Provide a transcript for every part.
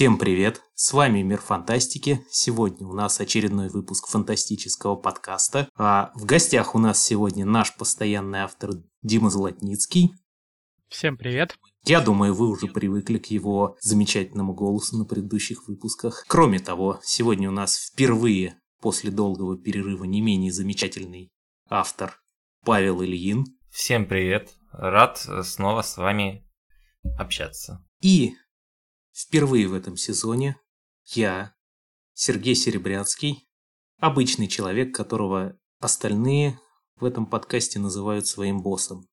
Всем привет! С вами Мир Фантастики. Сегодня у нас очередной выпуск фантастического подкаста. А в гостях у нас сегодня наш постоянный автор Дима Золотницкий. Всем привет! Я думаю, вы уже привыкли к его замечательному голосу на предыдущих выпусках. Кроме того, сегодня у нас впервые после долгого перерыва не менее замечательный автор Павел Ильин. Всем привет! Рад снова с вами общаться. И Впервые в этом сезоне я, Сергей Серебрянский, обычный человек, которого остальные в этом подкасте называют своим боссом.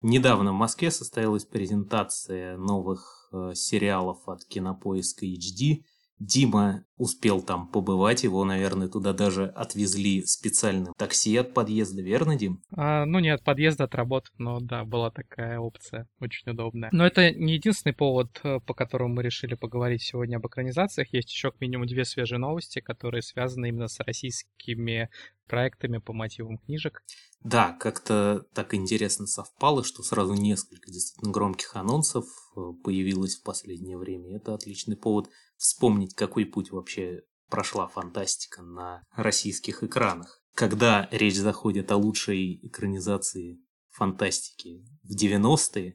Недавно в Москве состоялась презентация новых э, сериалов от Кинопоиска HD, Дима успел там побывать, его, наверное, туда даже отвезли специальным такси от подъезда, верно, Дим? А, ну, не от подъезда, от работы, но да, была такая опция, очень удобная. Но это не единственный повод, э, по которому мы решили поговорить сегодня об экранизациях. Есть еще как минимум две свежие новости, которые связаны именно с российскими проектами по мотивам книжек. Да, как-то так интересно совпало, что сразу несколько действительно громких анонсов э, появилось в последнее время. Это отличный повод вспомнить, какой путь вообще прошла фантастика на российских экранах. Когда речь заходит о лучшей экранизации фантастики в 90-е,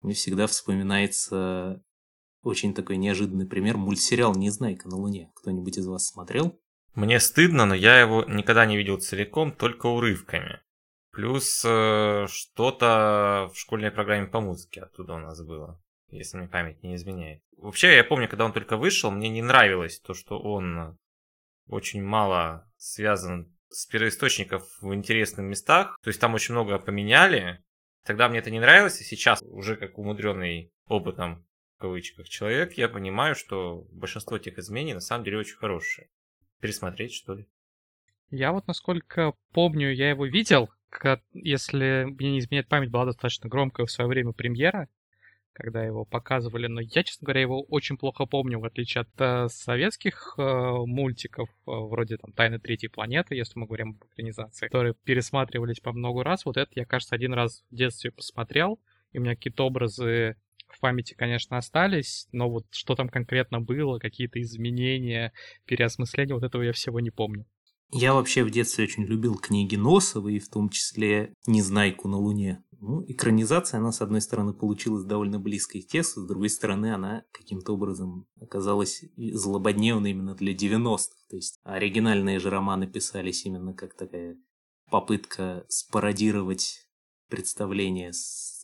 мне всегда вспоминается очень такой неожиданный пример мультсериал «Незнайка на Луне». Кто-нибудь из вас смотрел? Мне стыдно, но я его никогда не видел целиком, только урывками. Плюс э, что-то в школьной программе по музыке оттуда у нас было, если мне память не изменяет. Вообще, я помню, когда он только вышел, мне не нравилось то, что он очень мало связан с первоисточников в интересных местах. То есть там очень много поменяли. Тогда мне это не нравилось, и сейчас, уже как умудренный опытом, в кавычках, человек, я понимаю, что большинство этих изменений на самом деле очень хорошие. Пересмотреть, что ли? Я вот, насколько помню, я его видел, если мне не изменяет память, была достаточно громкая в свое время премьера, когда его показывали, но я, честно говоря, его очень плохо помню, в отличие от э, советских э, мультиков, э, вроде там «Тайны третьей планеты», если мы говорим об экранизации, которые пересматривались по много раз. Вот это я, кажется, один раз в детстве посмотрел, и у меня какие-то образы в памяти, конечно, остались, но вот что там конкретно было, какие-то изменения, переосмысления, вот этого я всего не помню. Я вообще в детстве очень любил книги Носова, и в том числе «Незнайку на Луне». Ну, экранизация, она, с одной стороны, получилась довольно близкой к тексту, с другой стороны, она каким-то образом оказалась злободневной именно для 90-х. То есть оригинальные же романы писались именно как такая попытка спародировать представление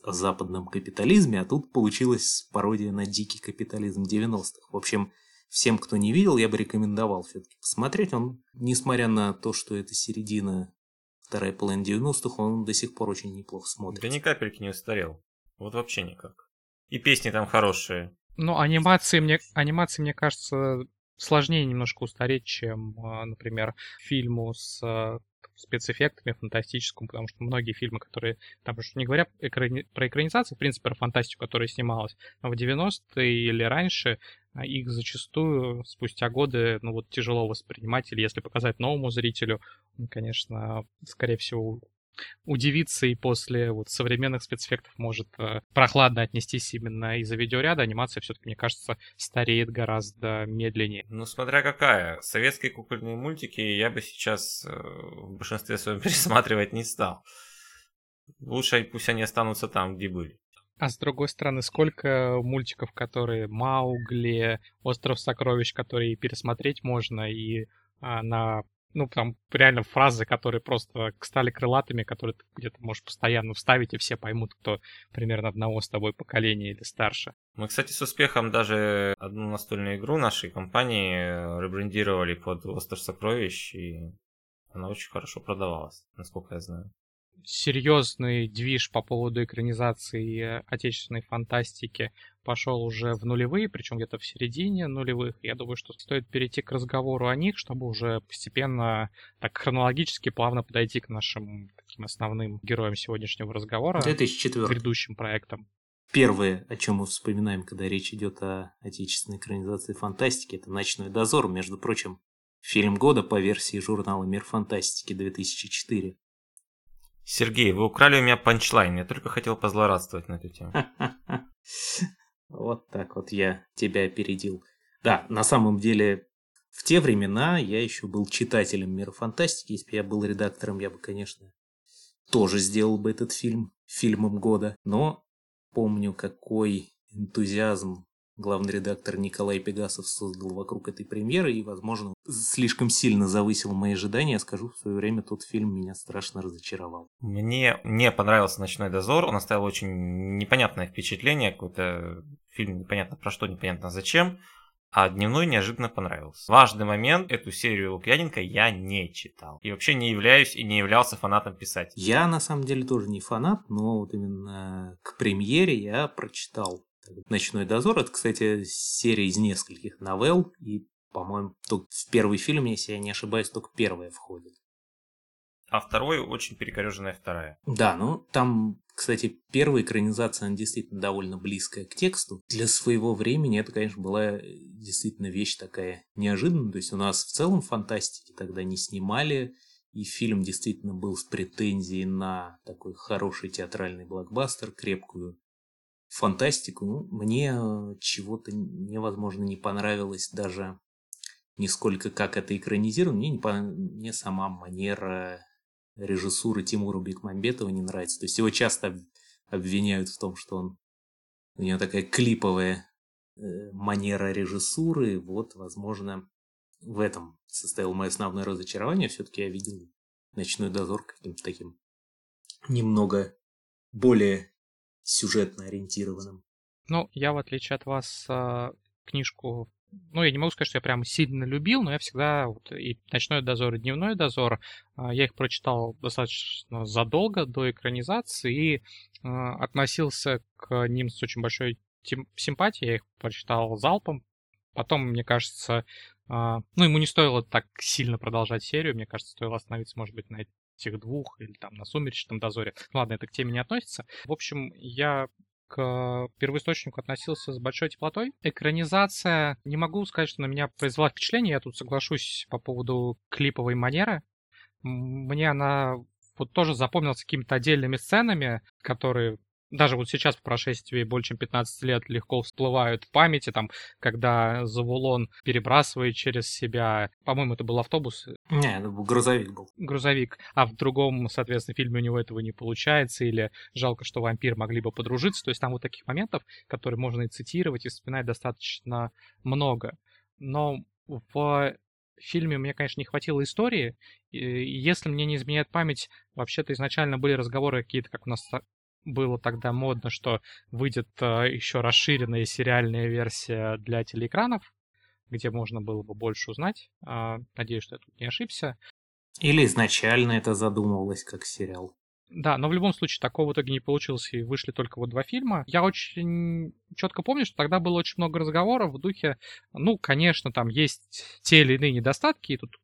о западном капитализме, а тут получилась пародия на дикий капитализм 90-х. В общем, всем, кто не видел, я бы рекомендовал все-таки посмотреть. Он, несмотря на то, что это середина вторая половина 90-х, он до сих пор очень неплохо смотрится. Да ни капельки не устарел. Вот вообще никак. И песни там хорошие. Ну, анимации мне, анимации, мне кажется, сложнее немножко устареть, чем, а, например, фильму с а, спецэффектами фантастическому, потому что многие фильмы, которые, там уж не говоря экрани... про экранизацию, в принципе, про фантастику, которая снималась в 90-е или раньше, а их зачастую спустя годы, ну вот, тяжело воспринимать, или если показать новому зрителю, он, конечно, скорее всего, удивиться и после вот современных спецэффектов может э, прохладно отнестись именно из-за видеоряда. Анимация все-таки, мне кажется, стареет гораздо медленнее. Ну, смотря какая. Советские кукольные мультики я бы сейчас э, в большинстве своем пересматривать не стал. Лучше пусть они останутся там, где были. А с другой стороны, сколько мультиков, которые Маугли, Остров сокровищ, которые пересмотреть можно и а, на ну, там реально фразы, которые просто стали крылатыми, которые ты где-то можешь постоянно вставить, и все поймут, кто примерно одного с тобой поколения или старше. Мы, кстати, с успехом даже одну настольную игру нашей компании ребрендировали под Остров сокровищ, и она очень хорошо продавалась, насколько я знаю серьезный движ по поводу экранизации отечественной фантастики пошел уже в нулевые, причем где-то в середине нулевых. Я думаю, что стоит перейти к разговору о них, чтобы уже постепенно, так хронологически, плавно подойти к нашим таким основным героям сегодняшнего разговора. 2004. Грядущим проектам. Первое, о чем мы вспоминаем, когда речь идет о отечественной экранизации фантастики, это «Ночной дозор», между прочим, фильм года по версии журнала «Мир фантастики» 2004. Сергей, вы украли у меня панчлайн, я только хотел позлорадствовать на эту тему. Вот так вот я тебя опередил. Да, на самом деле, в те времена я еще был читателем мира фантастики. Если бы я был редактором, я бы, конечно, тоже сделал бы этот фильм фильмом года. Но помню, какой энтузиазм главный редактор Николай Пегасов создал вокруг этой премьеры и, возможно, слишком сильно завысил мои ожидания. Скажу, в свое время тот фильм меня страшно разочаровал. Мне не понравился «Ночной дозор», он оставил очень непонятное впечатление, какой-то фильм непонятно про что, непонятно зачем. А дневной неожиданно понравился. Важный момент, эту серию Лукьяненко я не читал. И вообще не являюсь и не являлся фанатом писать. Я на самом деле тоже не фанат, но вот именно к премьере я прочитал «Ночной дозор». Это, кстати, серия из нескольких новелл. И, по-моему, в первый фильм, если я не ошибаюсь, только первая входит. А второй очень перекореженная вторая. Да, ну там кстати, первая экранизация, она действительно довольно близкая к тексту. Для своего времени это, конечно, была действительно вещь такая неожиданная. То есть у нас в целом фантастики тогда не снимали, и фильм действительно был с претензией на такой хороший театральный блокбастер, крепкую фантастику. Ну, мне чего-то невозможно не понравилось даже нисколько как это экранизировано. Мне, не по... мне сама манера режиссуры Тимура Бекмамбетова не нравится. То есть его часто обвиняют в том, что он у него такая клиповая э, манера режиссуры. Вот, возможно, в этом состояло мое основное разочарование. Все-таки я видел «Ночной дозор» каким-то таким немного более сюжетно ориентированным. Ну, я, в отличие от вас, а, книжку ну, я не могу сказать, что я прям сильно любил, но я всегда вот, и «Ночной дозор», и «Дневной дозор», а, я их прочитал достаточно задолго до экранизации и а, относился к ним с очень большой симпатией. Я их прочитал залпом. Потом, мне кажется, ну, ему не стоило так сильно продолжать серию. Мне кажется, стоило остановиться, может быть, на этих двух или там на «Сумеречном дозоре». Ладно, это к теме не относится. В общем, я к первоисточнику относился с большой теплотой. Экранизация, не могу сказать, что на меня произвела впечатление, я тут соглашусь по поводу клиповой манеры. Мне она вот тоже запомнилась какими-то отдельными сценами, которые даже вот сейчас по прошествии больше чем 15 лет легко всплывают в памяти, там, когда Завулон перебрасывает через себя, по-моему, это был автобус. Не, это был грузовик был. Грузовик. А в другом, соответственно, фильме у него этого не получается, или жалко, что вампир могли бы подружиться. То есть там вот таких моментов, которые можно и цитировать, и вспоминать достаточно много. Но в фильме мне, конечно, не хватило истории. И если мне не изменяет память, вообще-то изначально были разговоры какие-то, как у нас было тогда модно, что выйдет э, еще расширенная сериальная версия для телеэкранов, где можно было бы больше узнать. Э, надеюсь, что я тут не ошибся. Или изначально это задумывалось как сериал. Да, но в любом случае такого в итоге не получилось, и вышли только вот два фильма. Я очень четко помню, что тогда было очень много разговоров в духе, ну, конечно, там есть те или иные недостатки, и тут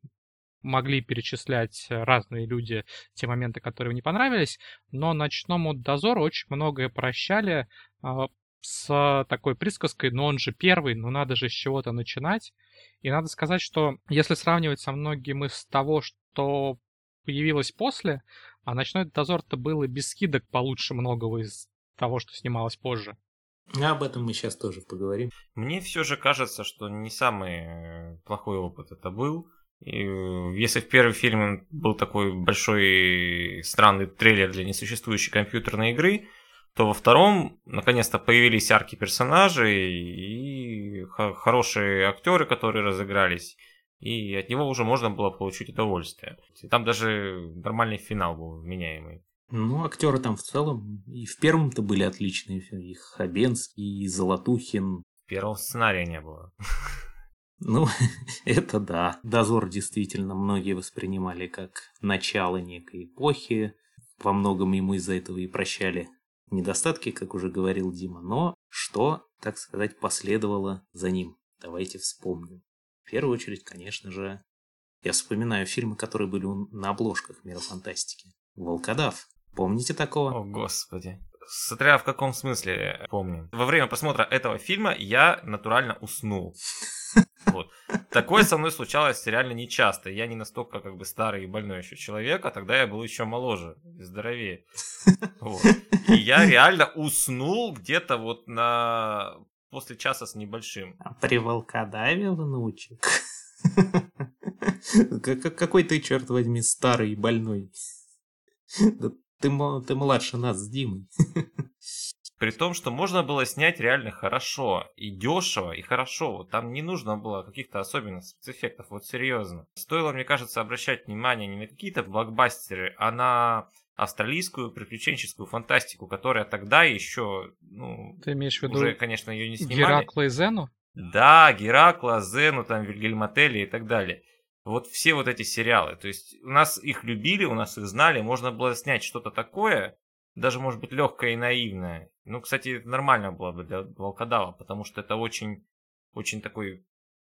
могли перечислять разные люди те моменты, которые не понравились, но ночному дозору очень многое прощали э, с такой присказкой, но он же первый, ну надо же с чего-то начинать. И надо сказать, что если сравнивать со многим из того, что появилось после, а ночной дозор-то был и без скидок получше многого из того, что снималось позже. Об этом мы сейчас тоже поговорим. Мне все же кажется, что не самый плохой опыт это был. Э, если в первом фильме был такой большой странный трейлер для несуществующей компьютерной игры, то во втором наконец-то появились арки персонажей и хорошие актеры, которые разыгрались, и от него уже можно было получить удовольствие. И там даже нормальный финал был вменяемый. Ну, актеры там в целом и в первом-то были отличные. И Хабенский, и Золотухин. Первого сценария не было. Ну, это да. Дозор действительно многие воспринимали как начало некой эпохи. Во многом ему из-за этого и прощали недостатки, как уже говорил Дима. Но что, так сказать, последовало за ним? Давайте вспомним. В первую очередь, конечно же, я вспоминаю фильмы, которые были на обложках мира фантастики. «Волкодав». Помните такого? О, господи. Смотря в каком смысле помню. Во время просмотра этого фильма я натурально уснул. Вот. Такое со мной случалось реально нечасто. Я не настолько как бы старый и больной еще человек, а тогда я был еще моложе и здоровее. Вот. И я реально уснул где-то вот на после часа с небольшим. А при волкодаве, внучек? Какой ты, черт возьми, старый и больной. Ты, ты младше нас с Димой. При том, что можно было снять реально хорошо, и дешево, и хорошо. Вот там не нужно было каких-то особенных спецэффектов, вот серьезно. Стоило, мне кажется, обращать внимание не на какие-то блокбастеры, а на австралийскую приключенческую фантастику, которая тогда еще, ну, Ты имеешь в виду уже, конечно, ее не снимали. Геракла и Зену? Да, Геракла, Зену, там, Вильгельмотели и так далее. Вот все вот эти сериалы. То есть у нас их любили, у нас их знали, можно было снять что-то такое, даже, может быть, легкое и наивное. Ну, кстати, это нормально было бы для Волкодава, потому что это очень, очень такой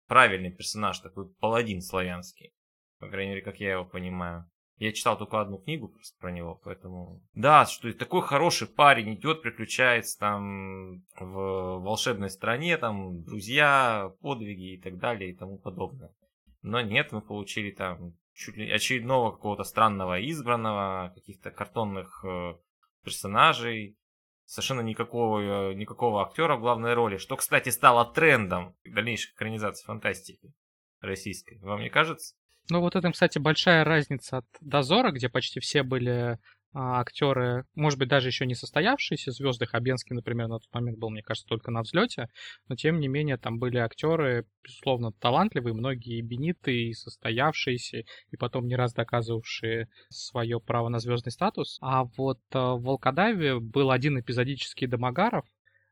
правильный персонаж, такой паладин славянский. По крайней мере, как я его понимаю. Я читал только одну книгу про него, поэтому... Да, что такой хороший парень идет, приключается там в волшебной стране, там друзья, подвиги и так далее и тому подобное. Но нет, мы получили там чуть ли очередного какого-то странного избранного, каких-то картонных э, персонажей, совершенно никакого, э, никакого актера в главной роли, что, кстати, стало трендом дальнейшей экранизации фантастики российской. Вам не кажется? Ну, вот это, кстати, большая разница от Дозора, где почти все были а, актеры, может быть, даже еще не состоявшиеся звезды. Хабенский, например, на тот момент был, мне кажется, только на взлете. Но, тем не менее, там были актеры, безусловно, талантливые, многие бениты, и состоявшиеся, и потом не раз доказывавшие свое право на звездный статус. А вот а, в Волкодаве был один эпизодический Домогаров,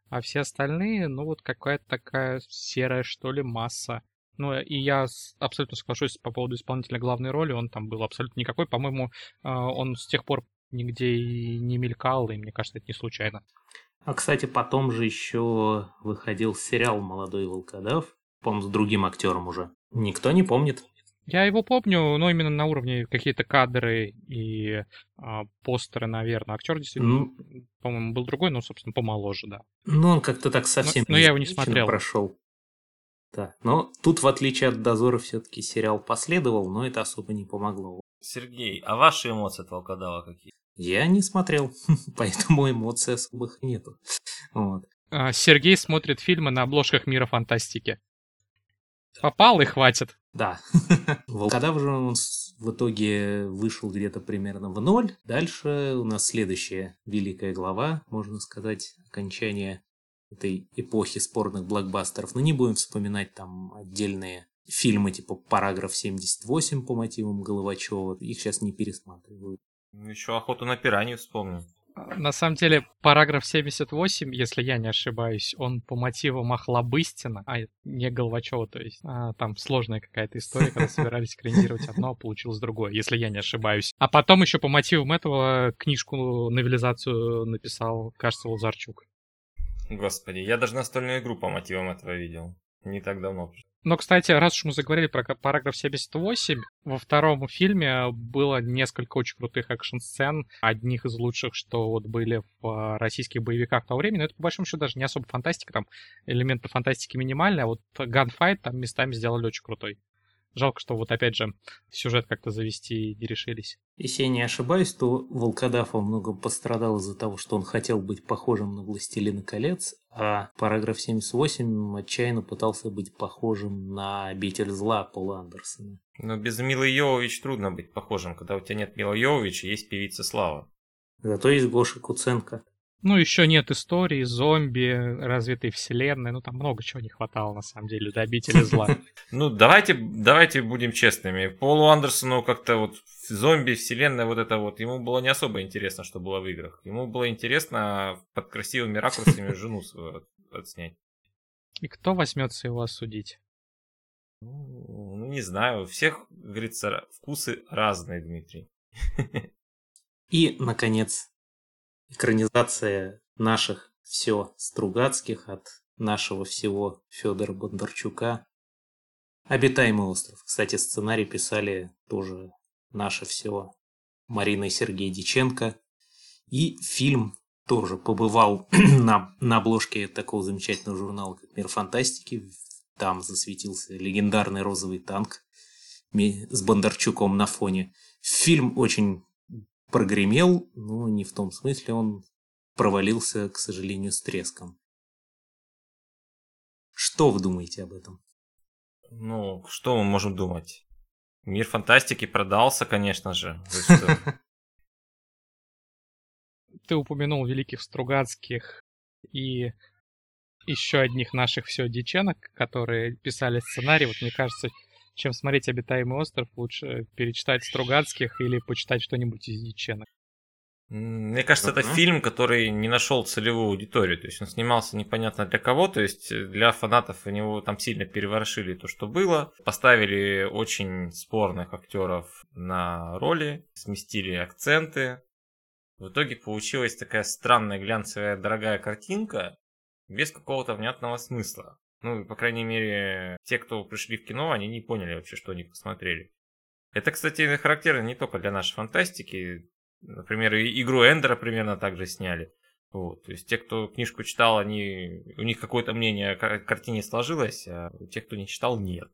а все остальные, ну, вот какая-то такая серая, что ли, масса. Ну, и я абсолютно соглашусь по поводу исполнителя главной роли. Он там был абсолютно никакой. По-моему, а, он с тех пор нигде и не мелькал, и мне кажется, это не случайно. А, кстати, потом же еще выходил сериал «Молодой волкодав», по-моему, с другим актером уже. Никто не помнит. Я его помню, но именно на уровне какие-то кадры и а, постеры, наверное. Актер действительно, ну, по-моему, был другой, но, собственно, помоложе, да. Ну, он как-то так совсем но, но я его не смотрел. прошел. Да. Но тут, в отличие от Дозора, все-таки сериал последовал, но это особо не помогло. Сергей, а ваши эмоции от волкодава какие? Я не смотрел, поэтому эмоций особых нету. Вот. А, Сергей смотрит фильмы на обложках мира фантастики. Попал и хватит. Да. Волкодав же он в итоге вышел где-то примерно в ноль. Дальше у нас следующая великая глава, можно сказать, окончание этой эпохи спорных блокбастеров. Но не будем вспоминать там отдельные фильмы типа «Параграф 78» по мотивам Головачева. Их сейчас не пересматривают. Ну, Еще охоту на пиранью вспомню. На самом деле, параграф 78, если я не ошибаюсь, он по мотивам Охлобыстина, а не Головачева, то есть а, там сложная какая-то история, когда собирались экранизировать одно, а получилось другое, если я не ошибаюсь. А потом еще по мотивам этого книжку, новелизацию написал, кажется, Лазарчук. Господи, я даже настольную игру по мотивам этого видел. Не так давно. Но, кстати, раз уж мы заговорили про параграф 78, во втором фильме было несколько очень крутых экшн-сцен, одних из лучших, что вот были в а, российских боевиках того времени, но это, по большому счету, даже не особо фантастика, там элементы фантастики минимальные, а вот ганфайт там местами сделали очень крутой. Жалко, что вот опять же сюжет как-то завести не решились. Если я не ошибаюсь, то Волкодав во многом пострадал из-за того, что он хотел быть похожим на Властелина колец, а параграф 78 отчаянно пытался быть похожим на обитель зла Пола Андерсона. Но без Милы Йовович трудно быть похожим, когда у тебя нет Милы Йововича, есть певица Слава. Зато есть Гоша Куценко. Ну, еще нет истории, зомби, развитой вселенной. Ну, там много чего не хватало, на самом деле, до обители зла. Ну, давайте, давайте будем честными. Полу Андерсону как-то вот зомби, вселенная, вот это вот, ему было не особо интересно, что было в играх. Ему было интересно под красивыми ракурсами жену свою отснять. И кто возьмется его осудить? Ну, ну, не знаю. У всех, говорится, вкусы разные, Дмитрий. И, наконец, экранизация наших все Стругацких от нашего всего Федора Бондарчука. Обитаемый остров. Кстати, сценарий писали тоже наше все Марина и Сергей Диченко. И фильм тоже побывал на, на обложке такого замечательного журнала, как «Мир фантастики». Там засветился легендарный розовый танк с Бондарчуком на фоне. Фильм очень прогремел, но не в том смысле, он провалился, к сожалению, с треском. Что вы думаете об этом? Ну, что мы можем думать? Мир фантастики продался, конечно же. Ты упомянул великих Стругацких и еще одних наших все диченок, которые писали сценарий. Вот мне кажется, чем смотреть «Обитаемый остров», лучше перечитать Стругацких или почитать что-нибудь из диченок. Мне кажется, это фильм, который не нашел целевую аудиторию. То есть он снимался непонятно для кого. То есть для фанатов у него там сильно переворошили то, что было. Поставили очень спорных актеров на роли, сместили акценты. В итоге получилась такая странная глянцевая дорогая картинка без какого-то внятного смысла. Ну, по крайней мере, те, кто пришли в кино, они не поняли вообще, что они посмотрели. Это, кстати, характерно не только для нашей фантастики. Например, игру Эндера примерно так же сняли. Вот, то есть те, кто книжку читал, они, у них какое-то мнение о картине сложилось, а у тех, кто не читал, нет.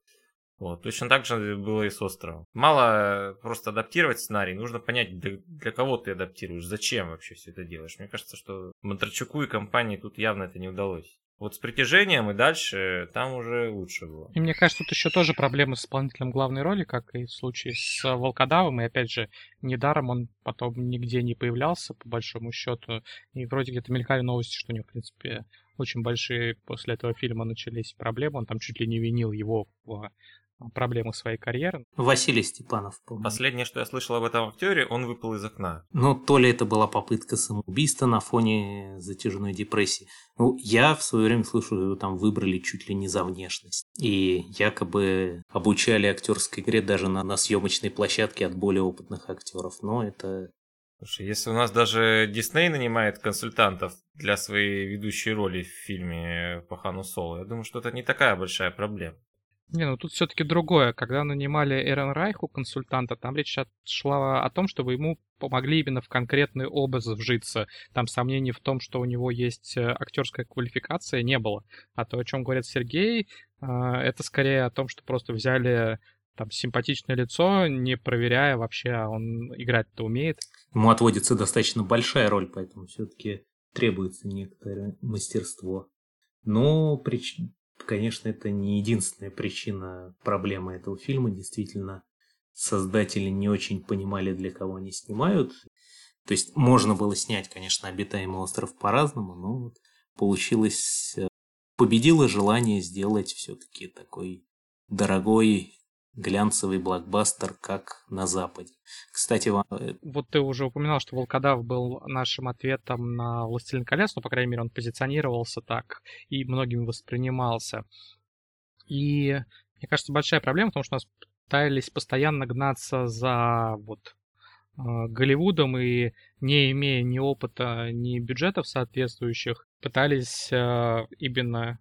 Вот, точно так же было и с островом. Мало просто адаптировать сценарий, нужно понять, для, для кого ты адаптируешь, зачем вообще все это делаешь. Мне кажется, что Монтрачуку и компании тут явно это не удалось. Вот с притяжением и дальше там уже лучше было. И мне кажется, тут еще тоже проблемы с исполнителем главной роли, как и в случае с Волкодавом. И опять же, недаром он потом нигде не появлялся, по большому счету. И вроде где-то мелькали новости, что у него, в принципе, очень большие после этого фильма начались проблемы. Он там чуть ли не винил его в проблемы своей карьеры. Василий Степанов, по-моему. Последнее, что я слышал об этом актере, он выпал из окна. Ну, то ли это была попытка самоубийства на фоне затяжной депрессии. Ну, я в свое время слышал, что его там выбрали чуть ли не за внешность. И якобы обучали актерской игре даже на, на съемочной площадке от более опытных актеров. Но это Слушай, если у нас даже Дисней нанимает консультантов для своей ведущей роли в фильме по Хану Соло, я думаю, что это не такая большая проблема. Не, ну тут все-таки другое. Когда нанимали Эрен Райху, консультанта, там речь шла о том, чтобы ему помогли именно в конкретный образ вжиться. Там сомнений в том, что у него есть э, актерская квалификация, не было. А то, о чем говорит Сергей, э, это скорее о том, что просто взяли там симпатичное лицо, не проверяя вообще, а он играть-то умеет. Ему отводится достаточно большая роль, поэтому все-таки требуется некоторое мастерство. Но прич конечно, это не единственная причина проблемы этого фильма. Действительно, создатели не очень понимали, для кого они снимают. То есть можно было снять, конечно, обитаемый остров по-разному, но вот получилось, э, победило желание сделать все-таки такой дорогой глянцевый блокбастер, как на Западе. Кстати, вам... Э, вот ты уже упоминал, что «Волкодав» был нашим ответом на «Властелин колец», но, по крайней мере, он позиционировался так и многими воспринимался. И, мне кажется, большая проблема в том, что нас пытались постоянно гнаться за вот э, Голливудом и не имея ни опыта, ни бюджетов соответствующих, пытались э, именно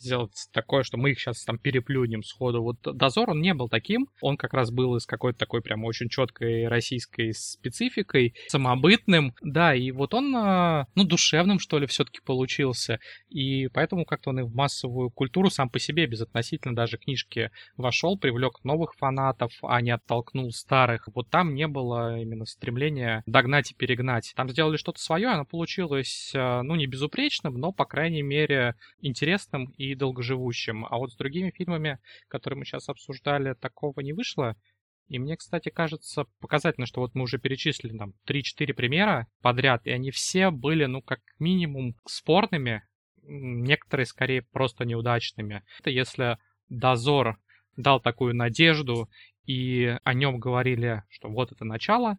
сделать такое, что мы их сейчас там переплюнем сходу. Вот Дозор, он не был таким, он как раз был из какой-то такой прям очень четкой российской спецификой, самобытным, да, и вот он, а, ну, душевным, что ли, все-таки получился, и поэтому как-то он и в массовую культуру сам по себе, безотносительно даже книжки, вошел, привлек новых фанатов, а не оттолкнул старых. Вот там не было именно стремления догнать и перегнать. Там сделали что-то свое, оно получилось, а, ну, не безупречным, но, по крайней мере, интересным и долгоживущим. А вот с другими фильмами, которые мы сейчас обсуждали, такого не вышло. И мне, кстати, кажется показательно, что вот мы уже перечислили там 3-4 примера подряд, и они все были, ну, как минимум, спорными, некоторые скорее просто неудачными. Это если Дозор дал такую надежду, и о нем говорили, что вот это начало,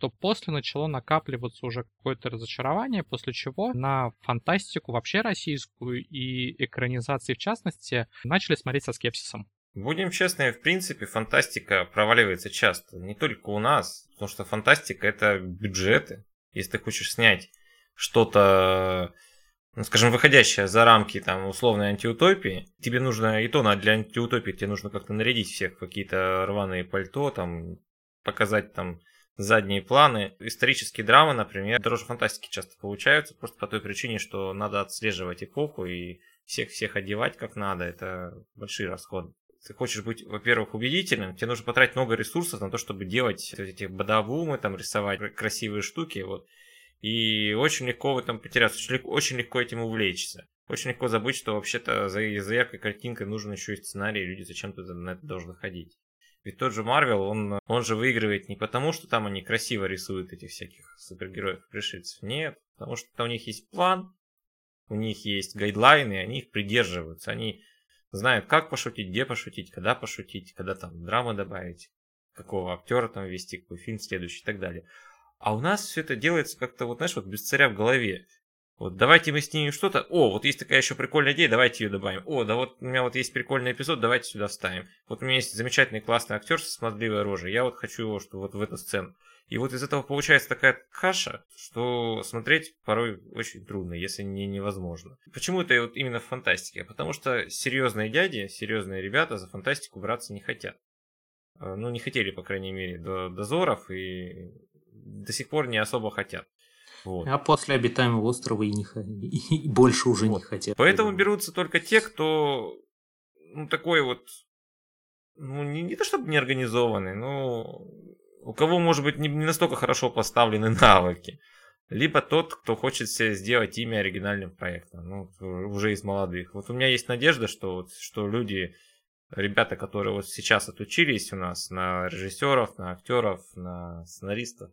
то после начало накапливаться уже какое-то разочарование, после чего на фантастику вообще российскую и экранизации в частности начали смотреть со скепсисом. Будем честны, в принципе, фантастика проваливается часто. Не только у нас, потому что фантастика это бюджеты. Если ты хочешь снять что-то, ну, скажем, выходящее за рамки там условной антиутопии, тебе нужно и то для антиутопии тебе нужно как-то нарядить всех какие-то рваные пальто, там показать там задние планы. Исторические драмы, например, дороже фантастики часто получаются, просто по той причине, что надо отслеживать эпоху и всех-всех одевать как надо. Это большие расходы. Ты хочешь быть, во-первых, убедительным, тебе нужно потратить много ресурсов на то, чтобы делать эти бадабумы, там, рисовать красивые штуки, вот. И очень легко в этом потеряться, очень легко, очень легко этим увлечься. очень легко забыть, что вообще-то за, за яркой картинкой нужен еще и сценарий, и люди зачем-то на это должны ходить. Ведь тот же Марвел, он, он же выигрывает не потому, что там они красиво рисуют этих всяких супергероев пришельцев. Нет, потому что у них есть план, у них есть гайдлайны, они их придерживаются. Они знают, как пошутить, где пошутить, когда пошутить, когда там драмы добавить, какого актера там ввести, какой фильм следующий и так далее. А у нас все это делается как-то, вот знаешь, вот без царя в голове. Вот давайте мы снимем что-то. О, вот есть такая еще прикольная идея, давайте ее добавим. О, да вот у меня вот есть прикольный эпизод, давайте сюда вставим. Вот у меня есть замечательный классный актер со смазливой рожей. Я вот хочу его, что вот в эту сцену. И вот из этого получается такая каша, что смотреть порой очень трудно, если не невозможно. Почему это вот именно в фантастике? Потому что серьезные дяди, серьезные ребята за фантастику браться не хотят. Э, ну, не хотели, по крайней мере, до дозоров и до сих пор не особо хотят. Вот. А после обитаемого острова и, не, и больше уже вот. не хотят. Поэтому берутся только те, кто ну, такой вот, ну, не, не то чтобы неорганизованный, но у кого, может быть, не, не настолько хорошо поставлены навыки. Либо тот, кто хочет себе сделать имя оригинальным проектом, ну, уже из молодых. Вот у меня есть надежда, что, вот, что люди, ребята, которые вот сейчас отучились у нас на режиссеров, на актеров, на сценаристов,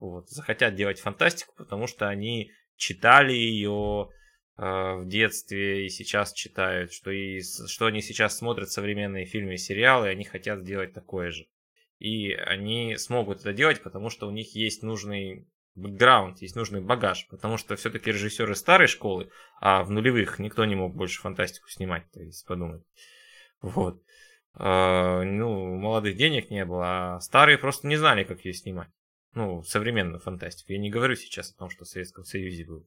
вот, захотят делать фантастику, потому что они читали ее э, в детстве и сейчас читают, что, и, что они сейчас смотрят современные фильмы и сериалы, и они хотят сделать такое же. И они смогут это делать, потому что у них есть нужный бэкграунд, есть нужный багаж, потому что все-таки режиссеры старой школы, а в нулевых никто не мог больше фантастику снимать, то есть подумать. Вот. Э, ну, молодых денег не было, а старые просто не знали, как ее снимать. Ну, современную фантастику. Я не говорю сейчас о том, что в Советском Союзе был.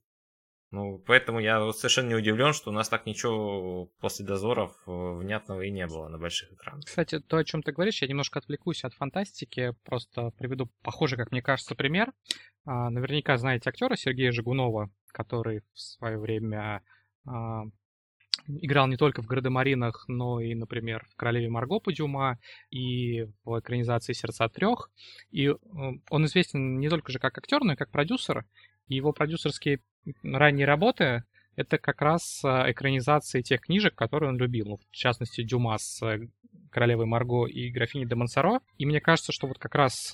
Ну, поэтому я совершенно не удивлен, что у нас так ничего после дозоров э, внятного и не было на больших экранах. Кстати, то, о чем ты говоришь, я немножко отвлекусь от фантастики, просто приведу похожий, как мне кажется, пример. А, наверняка знаете актера Сергея Жигунова, который в свое время а, играл не только в «Гардемаринах», но и, например, в «Королеве Марго» по Дюма и в экранизации «Сердца трех». И э, он известен не только же как актер, но и как продюсер. И его продюсерские ранние работы — это как раз э, экранизации тех книжек, которые он любил. Ну, в частности, Дюма с э, «Королевой Марго» и «Графиней де Монсоро». И мне кажется, что вот как раз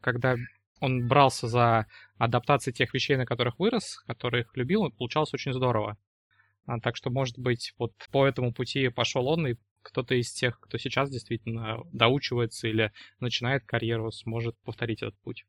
когда он брался за адаптации тех вещей, на которых вырос, которых любил, получалось очень здорово. А, так что, может быть, вот по этому пути пошел он, и кто-то из тех, кто сейчас действительно доучивается или начинает карьеру, сможет повторить этот путь.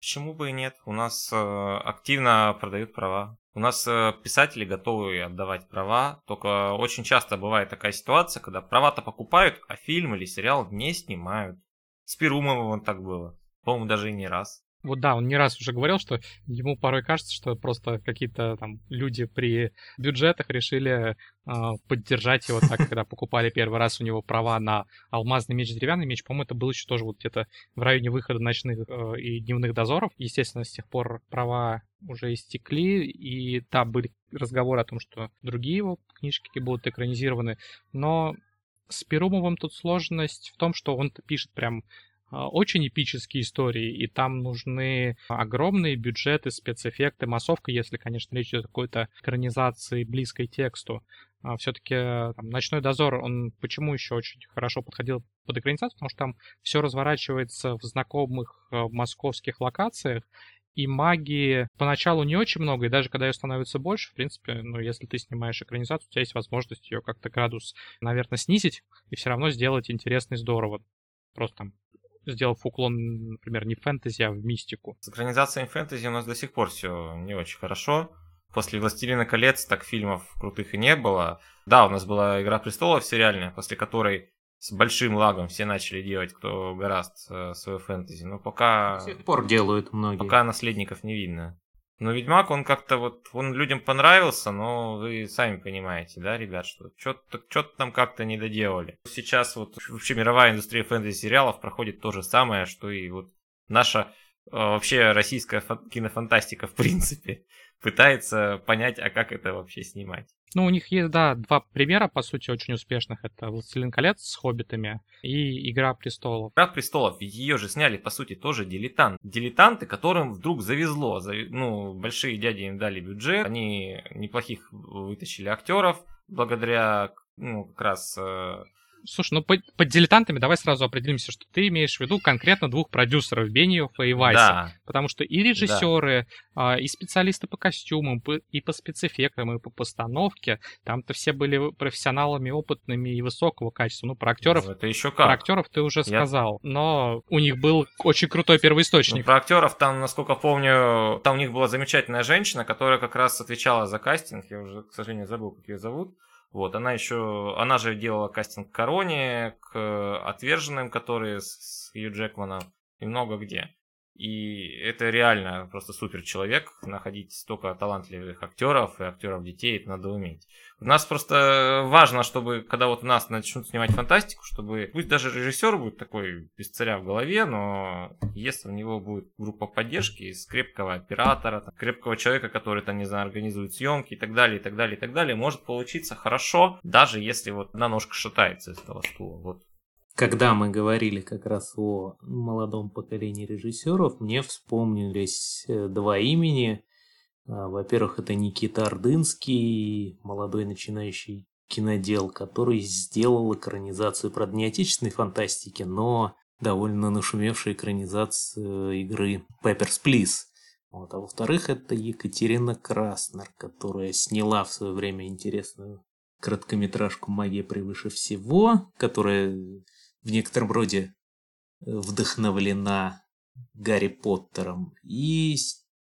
Почему бы и нет? У нас э, активно продают права. У нас э, писатели готовы отдавать права, только очень часто бывает такая ситуация, когда права-то покупают, а фильм или сериал не снимают. С Перумовым так было. По-моему, даже и не раз. Вот да, он не раз уже говорил, что ему порой кажется, что просто какие-то там люди при бюджетах решили э, поддержать его так, когда покупали первый раз у него права на алмазный меч, деревянный меч. По-моему, это было еще тоже вот где-то в районе выхода ночных э, и дневных дозоров. Естественно, с тех пор права уже истекли, и да, были разговоры о том, что другие его книжки будут экранизированы, но с Перумовым тут сложность в том, что он пишет прям очень эпические истории, и там нужны огромные бюджеты, спецэффекты, массовка, если, конечно, речь идет о какой-то экранизации близкой тексту. А, Все-таки «Ночной дозор», он почему еще очень хорошо подходил под экранизацию? Потому что там все разворачивается в знакомых а, московских локациях, и магии поначалу не очень много, и даже когда ее становится больше, в принципе, ну, если ты снимаешь экранизацию, у тебя есть возможность ее как-то градус, наверное, снизить, и все равно сделать интересно и здорово. Просто там сделав уклон, например, не в фэнтези, а в мистику. С экранизацией фэнтези у нас до сих пор все не очень хорошо. После «Властелина колец» так фильмов крутых и не было. Да, у нас была «Игра престолов» сериальная, после которой с большим лагом все начали делать, кто гораст э, свое фэнтези. Но пока... До сих пор делают многие. Пока наследников не видно. Но Ведьмак, он как-то вот, он людям понравился, но вы сами понимаете, да, ребят, что что-то что там как-то не доделали. Сейчас вот вообще мировая индустрия фэнтези-сериалов проходит то же самое, что и вот наша э, вообще российская кинофантастика в принципе. Пытается понять, а как это вообще снимать. Ну, у них есть, да, два примера, по сути, очень успешных. Это «Властелин колец» с «Хоббитами» и «Игра престолов». «Игра престолов», ее же сняли, по сути, тоже дилетант. Дилетанты, которым вдруг завезло. Ну, большие дяди им дали бюджет, они неплохих вытащили актеров, благодаря, ну, как раз э, Слушай, ну под, под дилетантами давай сразу определимся, что ты имеешь в виду конкретно двух продюсеров, Бениофа и Вайса. Да. Потому что и режиссеры, да. а, и специалисты по костюмам, и по спецэффектам, и по постановке, там-то все были профессионалами, опытными и высокого качества. Ну, про актеров... Ну, это еще как. Про актеров ты уже Я... сказал. Но у них был очень крутой первоисточник. Ну, про актеров там, насколько помню, там у них была замечательная женщина, которая как раз отвечала за кастинг. Я уже, к сожалению, забыл, как ее зовут. Вот, она еще, она же делала кастинг Короне, к Отверженным, которые с Хью Джекманом и много где. И это реально просто супер человек, находить столько талантливых актеров и актеров детей, это надо уметь. У нас просто важно, чтобы, когда вот нас начнут снимать фантастику, чтобы, пусть даже режиссер будет такой без царя в голове, но если у него будет группа поддержки из крепкого оператора, там, крепкого человека, который, там, не знаю, организует съемки и так далее, и так далее, и так далее, может получиться хорошо, даже если вот одна ножка шатается из этого стула. Вот когда мы говорили как раз о молодом поколении режиссеров, мне вспомнились э, два имени. А, во-первых, это Никита Ордынский, молодой начинающий кинодел, который сделал экранизацию, правда, не отечественной фантастики, но довольно нашумевшую экранизацию игры Papers, Please. Вот. А во-вторых, это Екатерина Краснер, которая сняла в свое время интересную короткометражку «Магия превыше всего», которая в некотором роде э, вдохновлена Гарри Поттером. И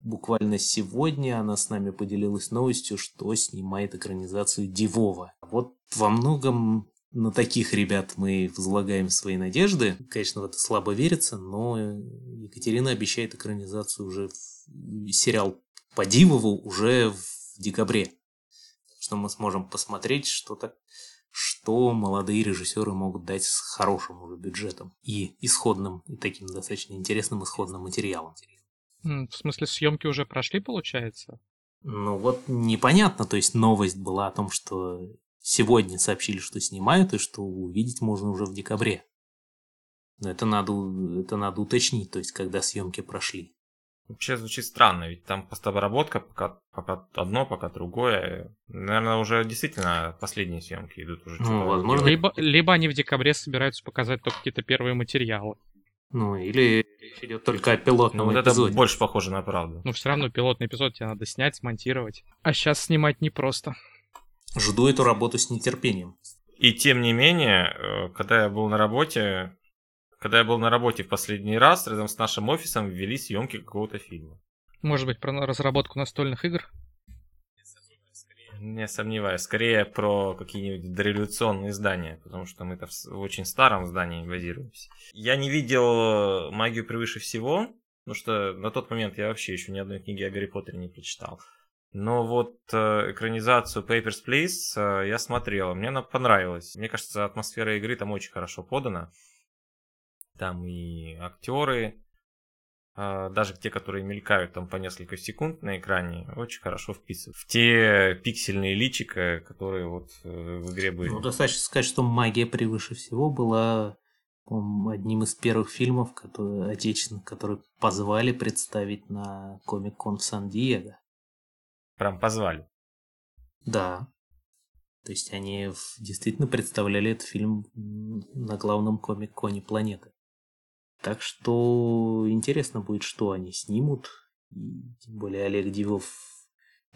буквально сегодня она с нами поделилась новостью, что снимает экранизацию Дивова. Вот во многом на таких ребят мы возлагаем свои надежды. Конечно, в это слабо верится, но Екатерина обещает экранизацию уже в сериал по Дивову уже в декабре. Что мы сможем посмотреть что-то что молодые режиссеры могут дать с хорошим уже бюджетом и исходным, и таким достаточно интересным исходным материалом. В смысле, съемки уже прошли, получается? Ну вот непонятно, то есть новость была о том, что сегодня сообщили, что снимают, и что увидеть можно уже в декабре. Но это надо, это надо уточнить, то есть когда съемки прошли. Вообще звучит странно, ведь там постобработка пока, пока одно, пока другое. Наверное, уже действительно последние съемки идут уже. Ну, возможно. Либо, либо они в декабре собираются показать только какие-то первые материалы. Ну, или речь идет только о пилотном ну, вот эпизоде. это больше похоже на правду. Ну, все равно пилотный эпизод тебе надо снять, смонтировать. А сейчас снимать непросто. Жду эту работу с нетерпением. И тем не менее, э, когда я был на работе, когда я был на работе в последний раз, рядом с нашим офисом ввели съемки какого-то фильма. Может быть, про разработку настольных игр? Не сомневаюсь. Скорее про какие-нибудь дореволюционные здания, потому что мы-то в очень старом здании базируемся. Я не видел «Магию превыше всего», потому что на тот момент я вообще еще ни одной книги о Гарри Поттере не прочитал. Но вот э, экранизацию Papers, Please э, я смотрел, мне она понравилась. Мне кажется, атмосфера игры там очень хорошо подана. Там и актеры, а, даже те, которые мелькают там по несколько секунд на экране, очень хорошо вписывают в те пиксельные личика, которые вот э, в игре были. Ну, достаточно сказать, что магия превыше всего была одним из первых фильмов, которые, отечественных, которые позвали представить на Комик-кон в Сан-Диего. Прям позвали? Да. То есть они действительно представляли этот фильм на главном комик-коне планеты. Так что интересно будет, что они снимут. И тем более Олег Дивов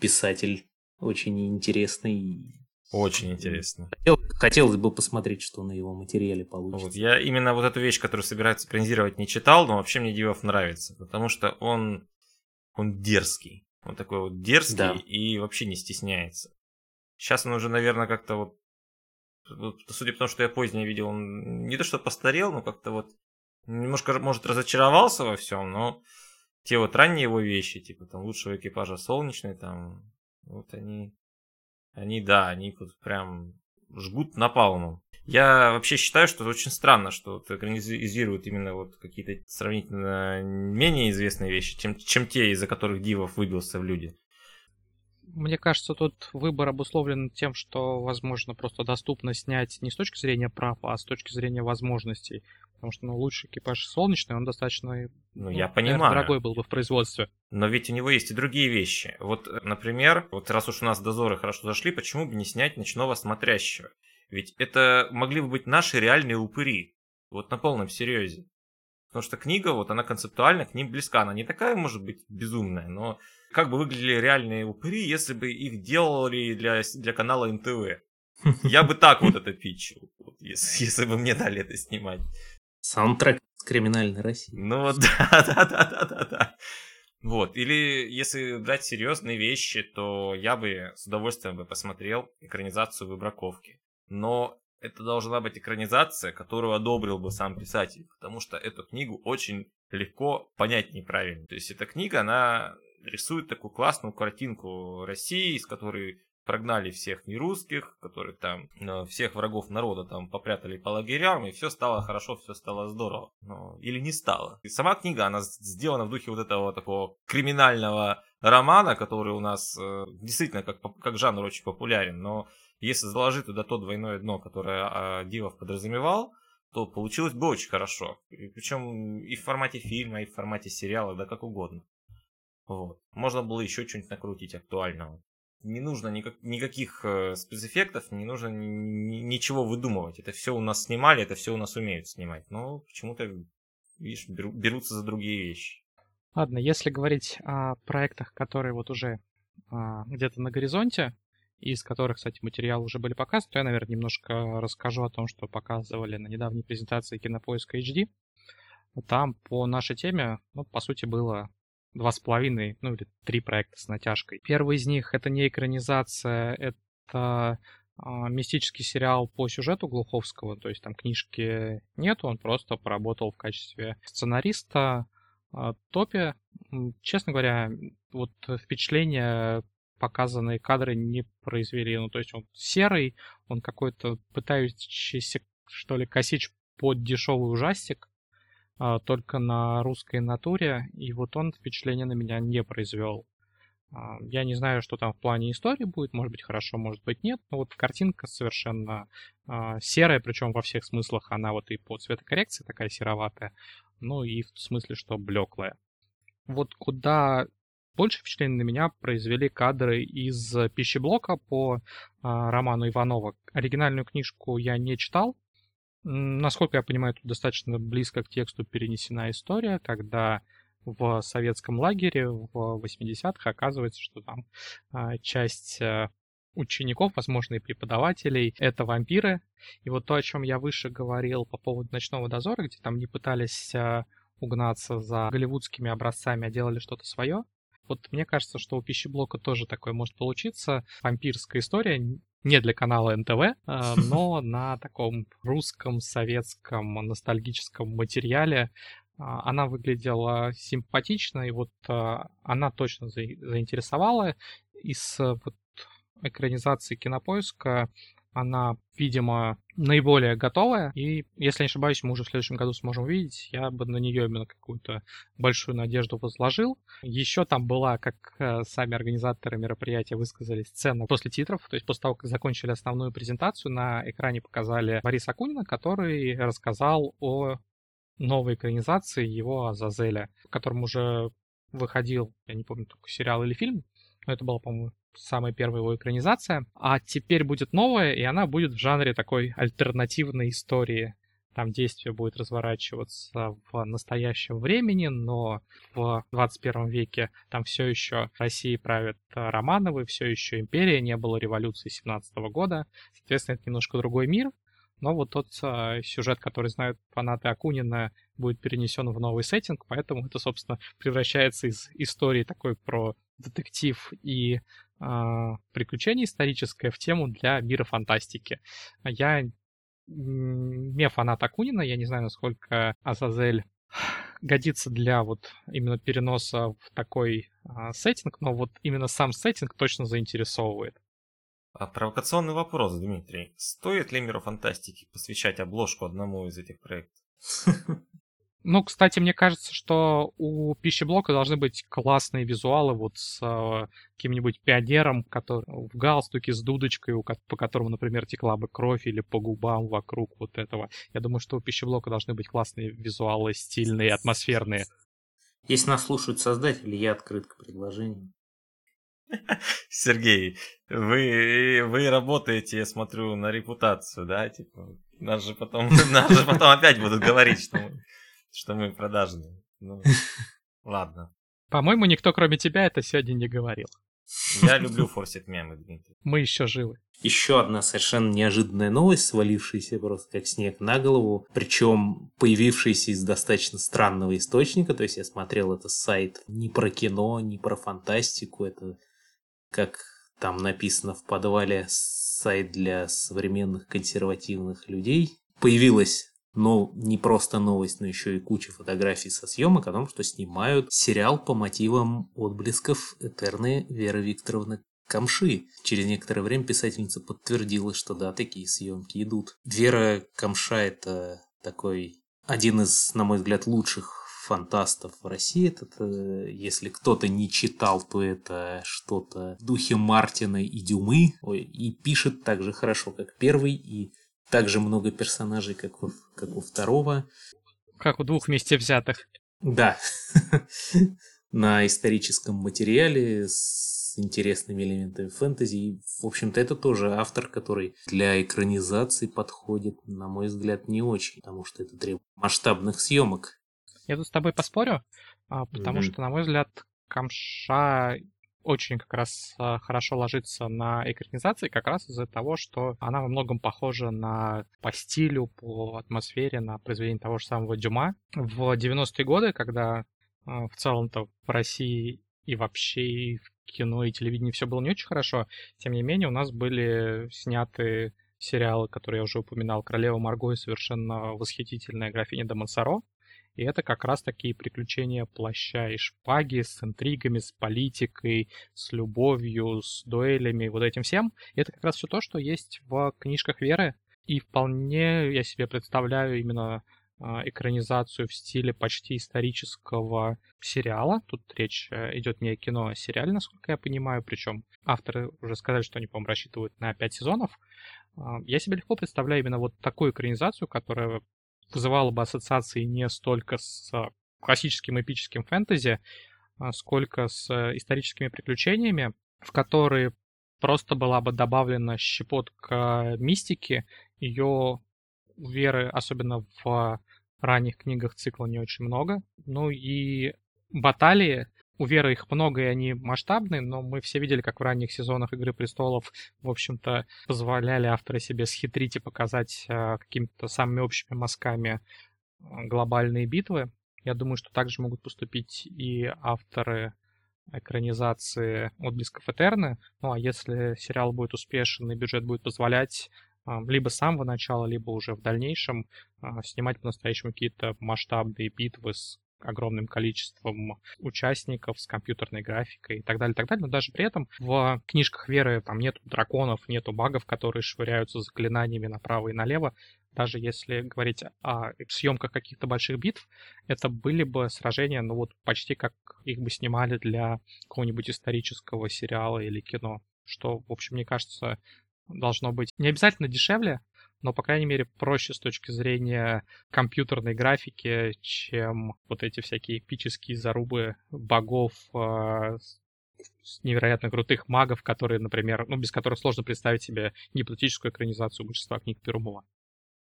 писатель очень интересный. Очень интересно. Хотел, хотелось бы посмотреть, что на его материале получится. Вот, я именно вот эту вещь, которую собираются экранизировать, не читал, но вообще мне Дивов нравится, потому что он, он дерзкий. Он такой вот дерзкий да. и вообще не стесняется. Сейчас он уже, наверное, как-то вот, вот, судя по тому, что я позднее видел, он не то что постарел, но как-то вот немножко, может, разочаровался во всем, но те вот ранние его вещи, типа там лучшего экипажа солнечный, там, вот они, они, да, они вот прям жгут напалмом. Я вообще считаю, что это очень странно, что вот экранизируют именно вот какие-то сравнительно менее известные вещи, чем, чем те, из-за которых Дивов выбился в люди. Мне кажется, тут выбор обусловлен тем, что, возможно, просто доступно снять не с точки зрения прав, а с точки зрения возможностей. Потому что ну, лучший экипаж солнечный, он достаточно ну, я понимаю. дорогой был бы в производстве. Но ведь у него есть и другие вещи. Вот, например, вот раз уж у нас дозоры хорошо зашли, почему бы не снять ночного смотрящего? Ведь это могли бы быть наши реальные упыри. Вот на полном серьезе. Потому что книга, вот она концептуально к ним близка. Она не такая, может быть, безумная, но как бы выглядели реальные упыри, если бы их делали для, для канала НТВ. Я бы так вот это питчил, вот, если, если бы мне дали это снимать. Саундтрек с криминальной России. Ну вот, да, да, да, да, да, да. Вот, или если брать серьезные вещи, то я бы с удовольствием бы посмотрел экранизацию Выбраковки. Но это должна быть экранизация, которую одобрил бы сам писатель, потому что эту книгу очень легко понять неправильно. То есть эта книга, она рисует такую классную картинку России, из которой прогнали всех нерусских, которые там э, всех врагов народа там попрятали по лагерям, и все стало хорошо, все стало здорово. Ну, или не стало. И сама книга, она сделана в духе вот этого такого криминального романа, который у нас э, действительно как, как жанр очень популярен, но если заложить туда то двойное дно, которое э, Дивов подразумевал, то получилось бы очень хорошо. И, причем и в формате фильма, и в формате сериала, да как угодно. Вот. Можно было еще что-нибудь накрутить актуального. Не нужно никак, никаких э, спецэффектов, не нужно ни, ничего выдумывать. Это все у нас снимали, это все у нас умеют снимать. Но почему-то, видишь, беру, берутся за другие вещи. Ладно, если говорить о проектах, которые вот уже а, где-то на горизонте, из которых, кстати, материалы уже были показаны, то я, наверное, немножко расскажу о том, что показывали на недавней презентации Кинопоиска HD. Там по нашей теме, ну, по сути, было два с половиной, ну или три проекта с натяжкой. Первый из них это не экранизация, это а, мистический сериал по сюжету Глуховского, то есть там книжки нет, он просто поработал в качестве сценариста. А, Топе, честно говоря, вот впечатление показанные кадры не произвели. Ну, то есть он серый, он какой-то пытающийся, что ли, косить под дешевый ужастик, только на русской натуре, и вот он впечатление на меня не произвел. А, я не знаю, что там в плане истории будет, может быть хорошо, может быть нет, но вот картинка совершенно а, серая, причем во всех смыслах она вот и по цветокоррекции такая сероватая, ну и в смысле, что блеклая. Вот куда больше впечатления на меня произвели кадры из пищеблока по роману Иванова. Оригинальную книжку я не читал, Насколько я понимаю, тут достаточно близко к тексту перенесена история, когда в советском лагере в 80-х оказывается, что там а, часть э, учеников, возможно, и преподавателей, это вампиры. И вот то, о чем я выше говорил по поводу «Ночного дозора», где там не пытались э, угнаться за голливудскими образцами, а делали что-то свое, вот мне кажется, что у пищеблока тоже такое может получиться. Вампирская история, не для канала НТВ, а, но на таком русском, советском, ностальгическом материале а, она выглядела симпатично, и вот а, она точно заинтересовала. Из вот экранизации кинопоиска она, видимо, наиболее готовая. И, если не ошибаюсь, мы уже в следующем году сможем увидеть. Я бы на нее именно какую-то большую надежду возложил. Еще там была, как э, сами организаторы мероприятия высказали, сцена после титров. То есть после того, как закончили основную презентацию, на экране показали Бориса Акунина, который рассказал о новой экранизации его Азазеля, в котором уже выходил, я не помню, только сериал или фильм, но это было, по-моему, самая первая его экранизация. А теперь будет новая, и она будет в жанре такой альтернативной истории. Там действие будет разворачиваться в настоящем времени, но в 21 веке там все еще России правят Романовы, все еще империя, не было революции 17 года. Соответственно, это немножко другой мир. Но вот тот э, сюжет, который знают фанаты Акунина, будет перенесен в новый сеттинг, поэтому это, собственно, превращается из истории такой про детектив и э, приключение историческое в тему для мира фантастики. Я не фанат Акунина, я не знаю, насколько Азазель годится для вот именно переноса в такой а, сеттинг, но вот именно сам сеттинг точно заинтересовывает. А провокационный вопрос, Дмитрий. Стоит ли миру фантастики посвящать обложку одному из этих проектов? Ну, кстати, мне кажется, что у пищеблока должны быть классные визуалы вот с э, каким-нибудь пионером, который в галстуке с дудочкой, у, по которому, например, текла бы кровь или по губам вокруг вот этого. Я думаю, что у пищеблока должны быть классные визуалы, стильные, атмосферные. Если нас слушают создатели, я открыт к предложениям. Сергей, вы, вы работаете, я смотрю, на репутацию, да? Типа, нас же потом, нас же потом опять будут говорить, что мы что мы продажные. Ну, ладно. По-моему, никто, кроме тебя, это сегодня не говорил. Я люблю форсить мемы, Дмитрий. Мы еще живы. Еще одна совершенно неожиданная новость, свалившаяся просто как снег на голову, причем появившаяся из достаточно странного источника, то есть я смотрел это сайт не про кино, не про фантастику, это как там написано в подвале сайт для современных консервативных людей. Появилась но не просто новость, но еще и куча фотографий со съемок о том, что снимают сериал по мотивам отблесков Этерны Веры Викторовны Камши. Через некоторое время писательница подтвердила, что да, такие съемки идут. Вера Камша это такой один из, на мой взгляд, лучших фантастов в России. Это, это если кто-то не читал, то это что-то в духе Мартина и Дюмы. Ой, и пишет так же хорошо, как первый, и также много персонажей, как у, как у второго. Как у двух вместе взятых. Да. На историческом материале с интересными элементами фэнтези. И, в общем-то, это тоже автор, который для экранизации подходит, на мой взгляд, не очень, потому что это требует масштабных съемок. Я тут с тобой поспорю, а, потому mm-hmm. что, на мой взгляд, Камша очень как раз а, хорошо ложится на экранизации, как раз из-за того, что она во многом похожа на по стилю, по атмосфере, на произведение того же самого Дюма. В 90-е годы, когда а, в целом-то в России и вообще и в кино и телевидении все было не очень хорошо, тем не менее у нас были сняты сериалы, которые я уже упоминал, «Королева Марго» и совершенно восхитительная «Графиня де Монсоро», и это как раз такие приключения плаща и шпаги с интригами, с политикой, с любовью, с дуэлями, вот этим всем. И это как раз все то, что есть в книжках Веры. И вполне я себе представляю именно а, экранизацию в стиле почти исторического сериала. Тут речь э, идет не о кино, а сериале, насколько я понимаю. Причем авторы уже сказали, что они, по-моему, рассчитывают на 5 сезонов. А, я себе легко представляю именно вот такую экранизацию, которая вызывало бы ассоциации не столько с а, классическим эпическим фэнтези, а сколько с э, историческими приключениями, в которые просто была бы добавлена щепотка мистики, ее веры, особенно в ранних книгах цикла, не очень много. Ну и баталии у Веры их много, и они масштабные, но мы все видели, как в ранних сезонах Игры Престолов, в общем-то, позволяли авторы себе схитрить и показать э, какими-то самыми общими мазками а, глобальные битвы. Я думаю, что также могут поступить и авторы экранизации отблесков Этерны. Ну а если сериал будет успешен и бюджет будет позволять, а, либо с самого начала, либо уже в дальнейшем снимать по-настоящему какие-то масштабные битвы с огромным количеством участников, с компьютерной графикой и так далее, так далее. Но даже при этом в книжках Веры там нету драконов, нету багов, которые швыряются заклинаниями направо и налево. Даже если говорить о съемках каких-то больших битв, это были бы сражения, ну вот почти как их бы снимали для какого-нибудь исторического сериала или кино. Что, в общем, мне кажется, должно быть не обязательно дешевле, но, по крайней мере, проще с точки зрения компьютерной графики, чем вот эти всякие эпические зарубы богов, э, невероятно крутых магов, которые, например, ну, без которых сложно представить себе гипотетическую экранизацию большинства книг Перумова.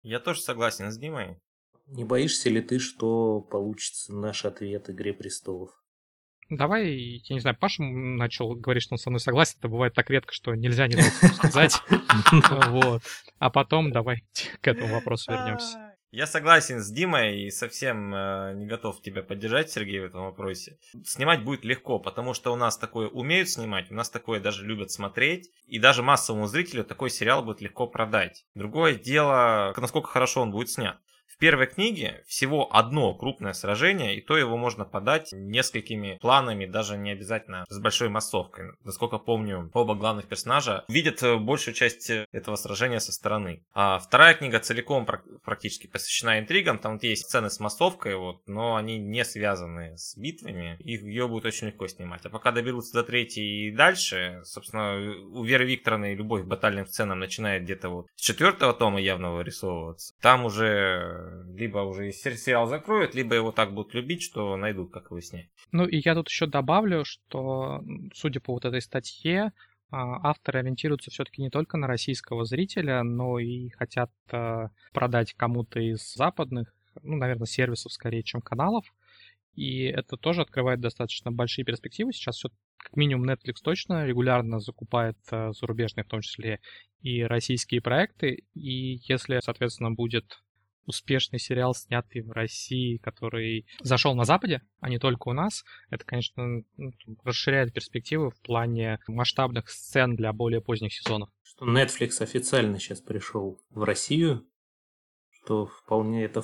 Я тоже согласен с Димой. Не боишься ли ты, что получится наш ответ «Игре престолов»? Давай, я не знаю, Паша начал говорить, что он со мной согласен. Это бывает так редко, что нельзя не сказать. Вот. А потом давай к этому вопросу вернемся. Я согласен с Димой и совсем э, не готов тебя поддержать, Сергей, в этом вопросе. Снимать будет легко, потому что у нас такое умеют снимать, у нас такое даже любят смотреть, и даже массовому зрителю такой сериал будет легко продать. Другое дело, насколько хорошо он будет снят. В первой книге всего одно крупное сражение, и то его можно подать несколькими планами, даже не обязательно с большой массовкой. Насколько помню, оба главных персонажа видят э, большую часть этого сражения со стороны. А вторая книга целиком практически посвящена интригам. Там вот есть сцены с массовкой, вот, но они не связаны с битвами. Их ее будет очень легко снимать. А пока доберутся до третьей и дальше, собственно, у Веры Викторовны любовь к батальным сценам начинает где-то вот с четвертого тома явно вырисовываться. Там уже либо уже сериал закроют, либо его так будут любить, что найдут, как его снять. Ну и я тут еще добавлю, что, судя по вот этой статье, а, авторы ориентируются все-таки не только на российского зрителя, но и хотят а, продать кому-то из западных, ну, наверное, сервисов скорее, чем каналов. И это тоже открывает достаточно большие перспективы. Сейчас все, как минимум, Netflix точно регулярно закупает а, зарубежные, в том числе и российские проекты. И если, соответственно, будет успешный сериал, снятый в России, который зашел на Западе, а не только у нас, это, конечно, ну, расширяет перспективы в плане масштабных сцен для более поздних сезонов. Что Netflix официально сейчас пришел в Россию, что вполне это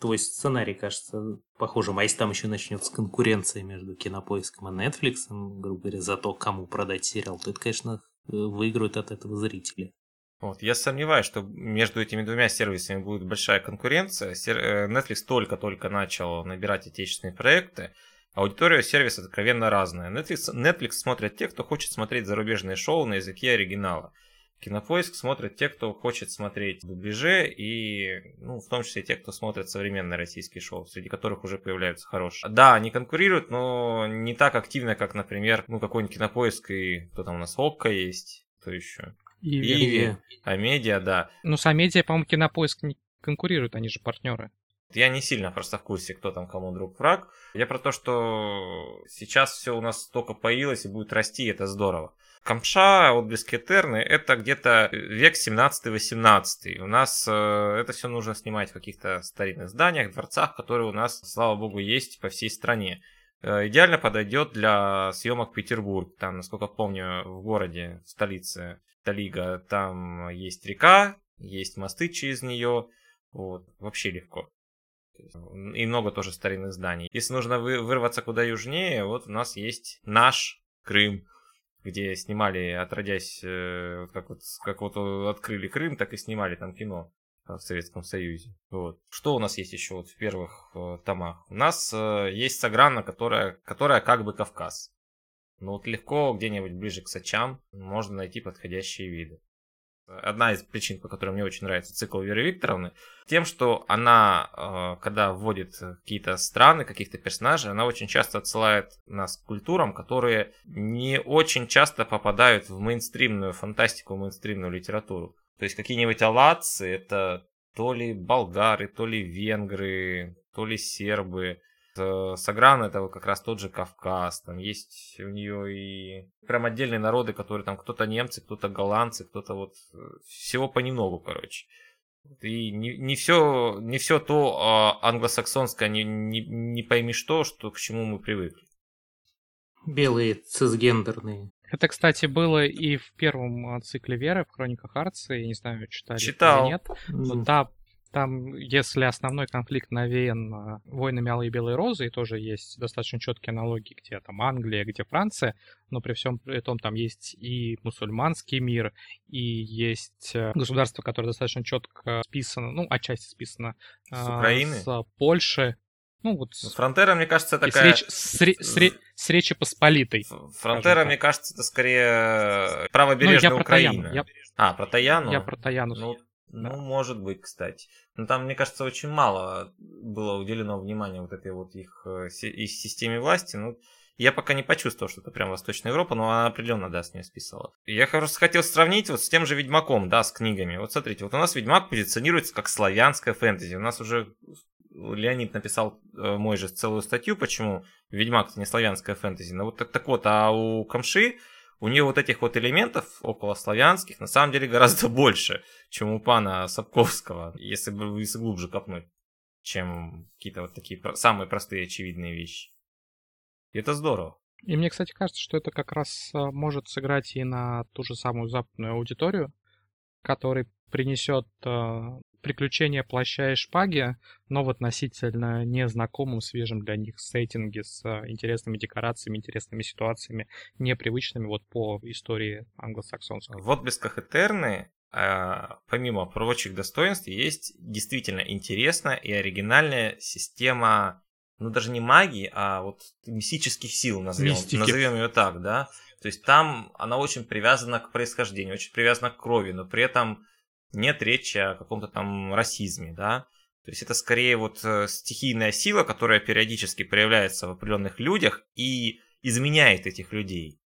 твой сценарий кажется похожим. А если там еще начнется конкуренция между кинопоиском и Netflix, грубо говоря, за то, кому продать сериал, то это, конечно, выиграют от этого зрители. Вот. Я сомневаюсь, что между этими двумя сервисами будет большая конкуренция. Э, Netflix только-только начал набирать отечественные проекты. Аудитория сервиса откровенно разная. Netflix, Netflix смотрят те, кто хочет смотреть зарубежные шоу на языке оригинала. Кинопоиск смотрят те, кто хочет смотреть дубляже и, ну, в том числе те, кто смотрит современные российские шоу, среди которых уже появляются хорошие. Да, они конкурируют, но не так активно, как, например, ну, какой-нибудь Кинопоиск и кто там у нас, Окко есть, кто еще. Иви. Иви. Амедиа, да. Ну, с Амедиа, по-моему, Кинопоиск не конкурируют, они же партнеры. Я не сильно просто в курсе, кто там кому друг враг. Я про то, что сейчас все у нас только появилось и будет расти, и это здорово. Камша, отблески Этерны, это где-то век 17-18. У нас э, это все нужно снимать в каких-то старинных зданиях, дворцах, которые у нас, слава богу, есть по всей стране. Э, идеально подойдет для съемок Петербург. Там, насколько помню, в городе, в столице Талига, там есть река, есть мосты через нее. Вот, вообще легко. И много тоже старинных зданий. Если нужно вырваться куда южнее, вот у нас есть наш Крым, где снимали, отродясь, э, как вот, как вот открыли Крым, так и снимали там кино в Советском Союзе. Вот. Что у нас есть еще вот в первых э, томах? У нас э, есть Саграна, которая, которая как бы Кавказ. Но вот легко где-нибудь ближе к Сачам можно найти подходящие виды. Одна из причин, по которой мне очень нравится цикл Веры Викторовны, тем, что она, э, когда вводит какие-то страны, каких-то персонажей, она очень часто отсылает нас к культурам, которые не очень часто попадают в мейнстримную фантастику, мейнстримную литературу. То есть какие-нибудь алатцы, это то ли болгары, то ли венгры, то ли сербы. Сагран это вот как раз тот же Кавказ, там есть у нее и прям отдельные народы, которые там кто-то немцы, кто-то голландцы, кто-то вот э, всего понемногу, короче. И не, не, все, не все то а, англосаксонское, не, не, не пойми что, что, к чему мы привыкли. Белые цисгендерные это, кстати, было и в первом а, цикле Веры, в Хрониках Арца, я не знаю, читали Читал. или нет. Но там, там, если основной конфликт навеян а, войнами Алой и Белой Розы, и тоже есть достаточно четкие аналогии, где там Англия, где Франция, но при всем при том там есть и мусульманский мир, и есть э, государство, которое достаточно четко списано, ну, отчасти списано с Украины, с Польши, ну вот. Фронтера, мне кажется, такая. С, реч... с, ре... с Речи Посполитой. Фронтера, мне кажется, это скорее правобережная ну, я Украина. Про я... А, про Таяну? Я про Таяну. Ну, да. ну, может быть, кстати. Но там, мне кажется, очень мало было уделено внимания вот этой вот их э, системе власти. Ну, я пока не почувствовал, что это прям Восточная Европа, но она определенно, да, с нее списала. Я просто хотел сравнить вот с тем же Ведьмаком, да, с книгами. Вот смотрите, вот у нас Ведьмак позиционируется как славянская фэнтези. У нас уже Леонид написал э, мой же целую статью, почему Ведьмак не славянская фэнтези. Ну вот так, так вот, а у Камши у нее вот этих вот элементов около славянских на самом деле гораздо больше, чем у пана Сапковского, если бы если глубже копнуть, чем какие-то вот такие самые простые очевидные вещи. И это здорово. И мне, кстати, кажется, что это как раз э, может сыграть и на ту же самую западную аудиторию, которой принесет приключения плаща и шпаги, но в относительно незнакомом, свежем для них сеттинге с интересными декорациями, интересными ситуациями, непривычными вот по истории англосаксонской. В отблесках Этерны а, помимо прочих достоинств, есть действительно интересная и оригинальная система, ну даже не магии, а вот мистических сил, назовем, назовем ее так, да. То есть там она очень привязана к происхождению, очень привязана к крови, но при этом нет речи о каком-то там расизме, да. То есть это скорее вот э, стихийная сила, которая периодически проявляется в определенных людях и изменяет этих людей.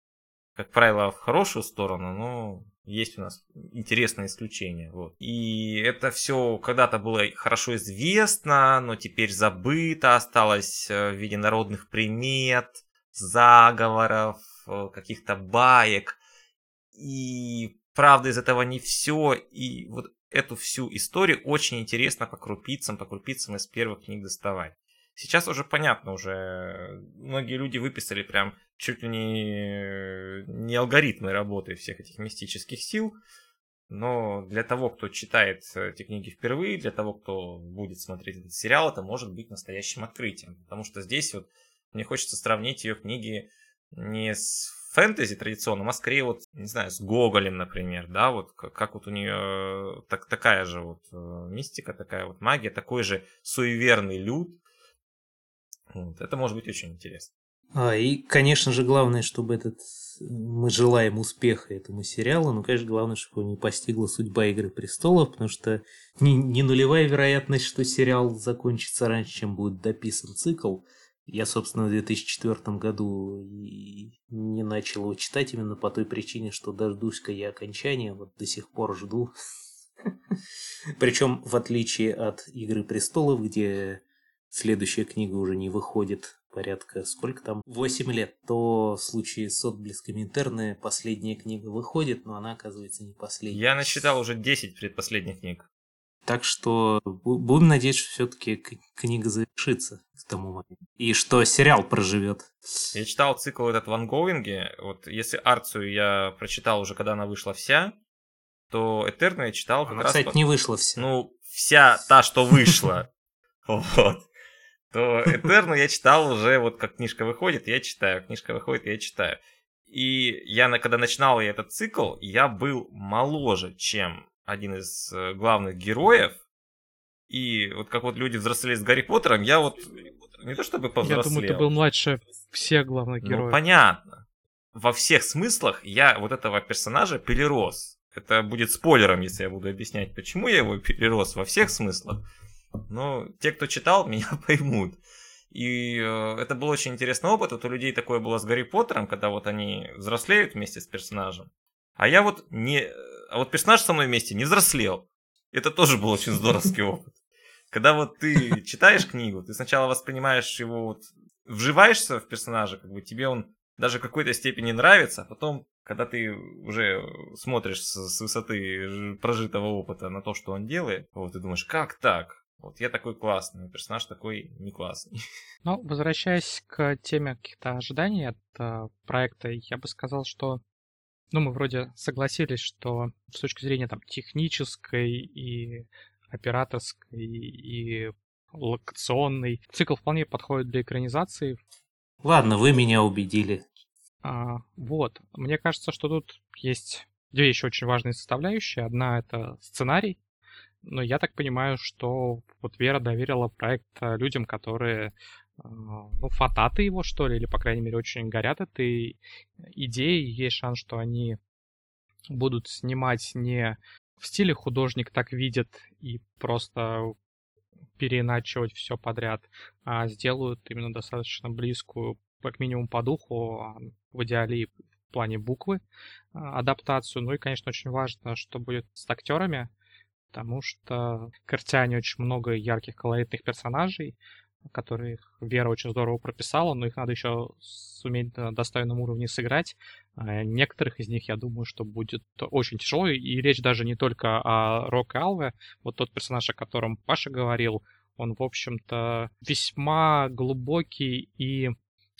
Как правило, в хорошую сторону, но есть у нас интересное исключение. Вот. И это все когда-то было хорошо известно, но теперь забыто, осталось э, в виде народных примет, заговоров, э, каких-то баек. И правда из этого не все. И вот эту всю историю очень интересно по крупицам, по крупицам из первых книг доставать. Сейчас уже понятно, уже многие люди выписали прям чуть ли не, не алгоритмы работы всех этих мистических сил. Но для того, кто читает эти книги впервые, для того, кто будет смотреть этот сериал, это может быть настоящим открытием. Потому что здесь вот мне хочется сравнить ее книги не с фэнтези традиционным, а скорее вот, не знаю, с Гоголем, например, да, вот как, как вот у нее так, такая же вот э, мистика, такая вот магия, такой же суеверный люд. Вот, это может быть очень интересно. А, и, конечно же, главное, чтобы этот... Мы желаем успеха этому сериалу, но, конечно, главное, чтобы его не постигла судьба «Игры престолов», потому что не, не нулевая вероятность, что сериал закончится раньше, чем будет дописан цикл. Я, собственно, в 2004 году не начал его читать именно по той причине, что дождусь-ка я окончания, вот до сих пор жду. Причем, в отличие от «Игры престолов», где следующая книга уже не выходит порядка, сколько там, 8 лет, то в случае с отблесками интерны последняя книга выходит, но она оказывается не последняя. Я насчитал уже 10 предпоследних книг. Так что будем надеяться, что все-таки книга завершится к тому моменту. И что сериал проживет. Я читал цикл этот в ангоинге. Вот если Арцию я прочитал уже, когда она вышла вся, то Этерну я читал как она, раз... кстати, по... не вышла вся. Ну, вся та, что вышла. Вот то Этерну я читал уже, вот как книжка выходит, я читаю, книжка выходит, я читаю. И я, когда начинал этот цикл, я был моложе, чем один из э, главных героев. И вот как вот люди взрослели с Гарри Поттером, я вот не то чтобы повзрослел. Я думаю, ты был младше всех главных ну, героев. Ну, понятно. Во всех смыслах я вот этого персонажа перерос. Это будет спойлером, если я буду объяснять, почему я его перерос во всех смыслах. Но те, кто читал, меня поймут. И э, это был очень интересный опыт. Вот у людей такое было с Гарри Поттером, когда вот они взрослеют вместе с персонажем. А я вот не... А вот персонаж со мной вместе не взрослел. Это тоже был очень здоровский опыт. Когда вот ты читаешь книгу, ты сначала воспринимаешь его, вот, вживаешься в персонажа, как бы тебе он даже в какой-то степени нравится, а потом, когда ты уже смотришь с, высоты прожитого опыта на то, что он делает, вот ты думаешь, как так? Вот я такой классный, персонаж такой не классный. Ну, возвращаясь к теме каких-то ожиданий от э, проекта, я бы сказал, что ну, мы вроде согласились, что с точки зрения там технической и операторской и локационной цикл вполне подходит для экранизации. Ладно, вы меня убедили. А, вот, мне кажется, что тут есть две еще очень важные составляющие. Одна это сценарий, но я так понимаю, что вот Вера доверила проект э, людям, которые ну, фататы его, что ли, или, по крайней мере, очень горят этой идеей. Есть шанс, что они будут снимать не в стиле художник так видит и просто переиначивать все подряд, а сделают именно достаточно близкую, как минимум по духу, а в идеале в плане буквы, а, адаптацию. Ну и, конечно, очень важно, что будет с актерами, потому что в Картиане очень много ярких колоритных персонажей, которых Вера очень здорово прописала, но их надо еще суметь на достойном уровне сыграть. А некоторых из них, я думаю, что будет очень тяжело, и речь даже не только о Рок Алве, вот тот персонаж, о котором Паша говорил, он, в общем-то, весьма глубокий и,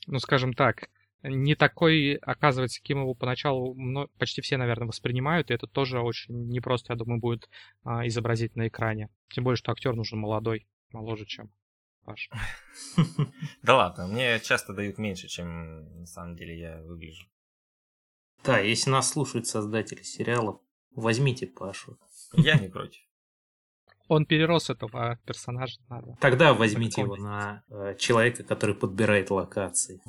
ну, скажем так, не такой, оказывается, кем его поначалу почти все, наверное, воспринимают, и это тоже очень непросто, я думаю, будет а, изобразить на экране. Тем более, что актер нужен молодой, моложе, чем Паш. Да ладно, мне часто дают меньше, чем на самом деле я выгляжу. Да, если нас слушают создатели сериалов, возьмите Пашу. Я не против. Он перерос этого персонажа. Надо. Тогда возьмите его на э, человека, который подбирает локации.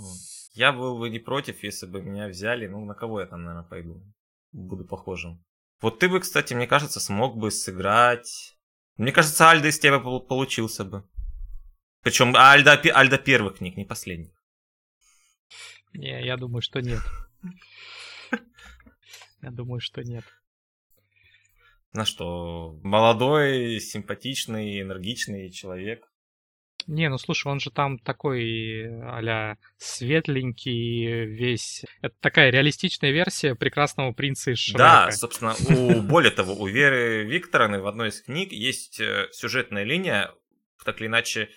Я был бы не против, если бы меня взяли. Ну, на кого я там, наверное, пойду? Буду похожим. Вот ты бы, кстати, мне кажется, смог бы сыграть... Мне кажется, Альда из тебя получился бы. Причем Альда, Альда первых книг, не последних. Не, я думаю, что нет. Я думаю, что нет. На что? Молодой, симпатичный, энергичный человек. Не, ну слушай, он же там такой а светленький весь. Это такая реалистичная версия прекрасного принца из Шрека. Да, собственно, у, более того, у Веры Викторовны в одной из книг есть э, сюжетная линия, так или иначе,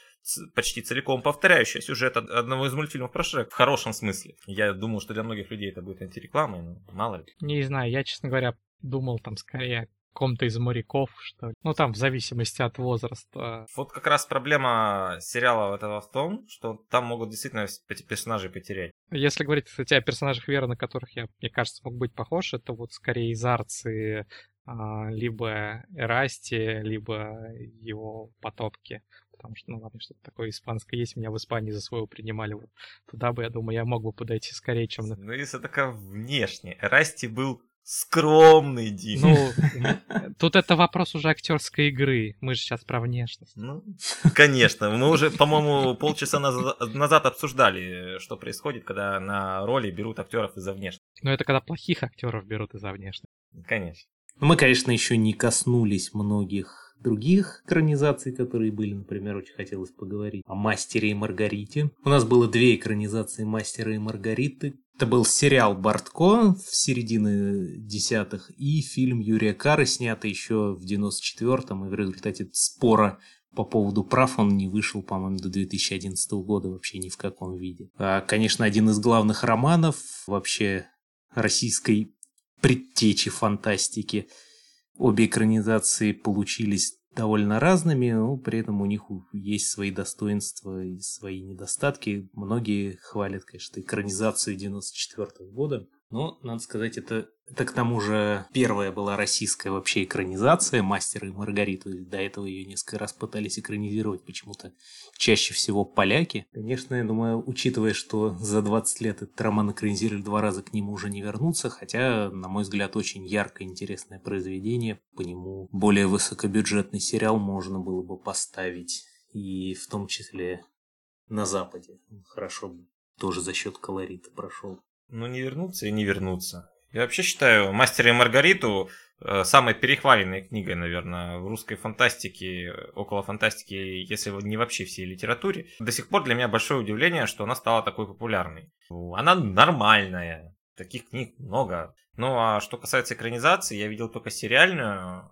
почти целиком повторяющая сюжет одного из мультфильмов про Шрек в хорошем смысле. Я думаю, что для многих людей это будет антирекламой, но мало ли. Не знаю, я, честно говоря, думал там скорее ком-то из моряков, что ли. Ну, там, в зависимости от возраста. Вот как раз проблема сериала этого в том, что там могут действительно эти персонажи потерять. Если говорить, кстати, о персонажах Веры, на которых я, мне кажется, мог быть похож, это вот скорее из Арции, а, либо Эрасти, либо его потопки потому что, ну ладно, что-то такое испанское есть, меня в Испании за своего принимали, вот туда бы, я думаю, я мог бы подойти скорее, чем... Ну, если такая внешне, Расти был скромный, Дим. Ну, тут это вопрос уже актерской игры. Мы же сейчас про внешность. Ну, конечно. Мы уже, по-моему, полчаса назад обсуждали, что происходит, когда на роли берут актеров из-за внешности. Ну, это когда плохих актеров берут из-за внешности. Конечно. Мы, конечно, еще не коснулись многих других экранизаций, которые были, например, очень хотелось поговорить о «Мастере и Маргарите». У нас было две экранизации «Мастера и Маргариты». Это был сериал Бортко в середине десятых и фильм Юрия Кары, снятый еще в 94-м, и в результате спора по поводу прав он не вышел, по-моему, до 2011 года вообще ни в каком виде. А, конечно, один из главных романов вообще российской предтечи фантастики – Обе экранизации получились довольно разными, но при этом у них есть свои достоинства и свои недостатки. Многие хвалят, конечно, экранизацию 94 года. Но, надо сказать, это, это к тому же первая была российская вообще экранизация «Мастера и Маргариту». До этого ее несколько раз пытались экранизировать почему-то чаще всего поляки. Конечно, я думаю, учитывая, что за 20 лет этот роман экранизировали два раза, к нему уже не вернуться, хотя, на мой взгляд, очень яркое, интересное произведение. По нему более высокобюджетный сериал можно было бы поставить, и в том числе на Западе. Хорошо бы тоже за счет колорита прошел. Ну, не вернуться и не вернуться. Я вообще считаю «Мастера и Маргариту» э, самой перехваленной книгой, наверное, в русской фантастике, около фантастики, если не вообще всей литературе. До сих пор для меня большое удивление, что она стала такой популярной. Она нормальная, таких книг много. Ну, а что касается экранизации, я видел только сериальную,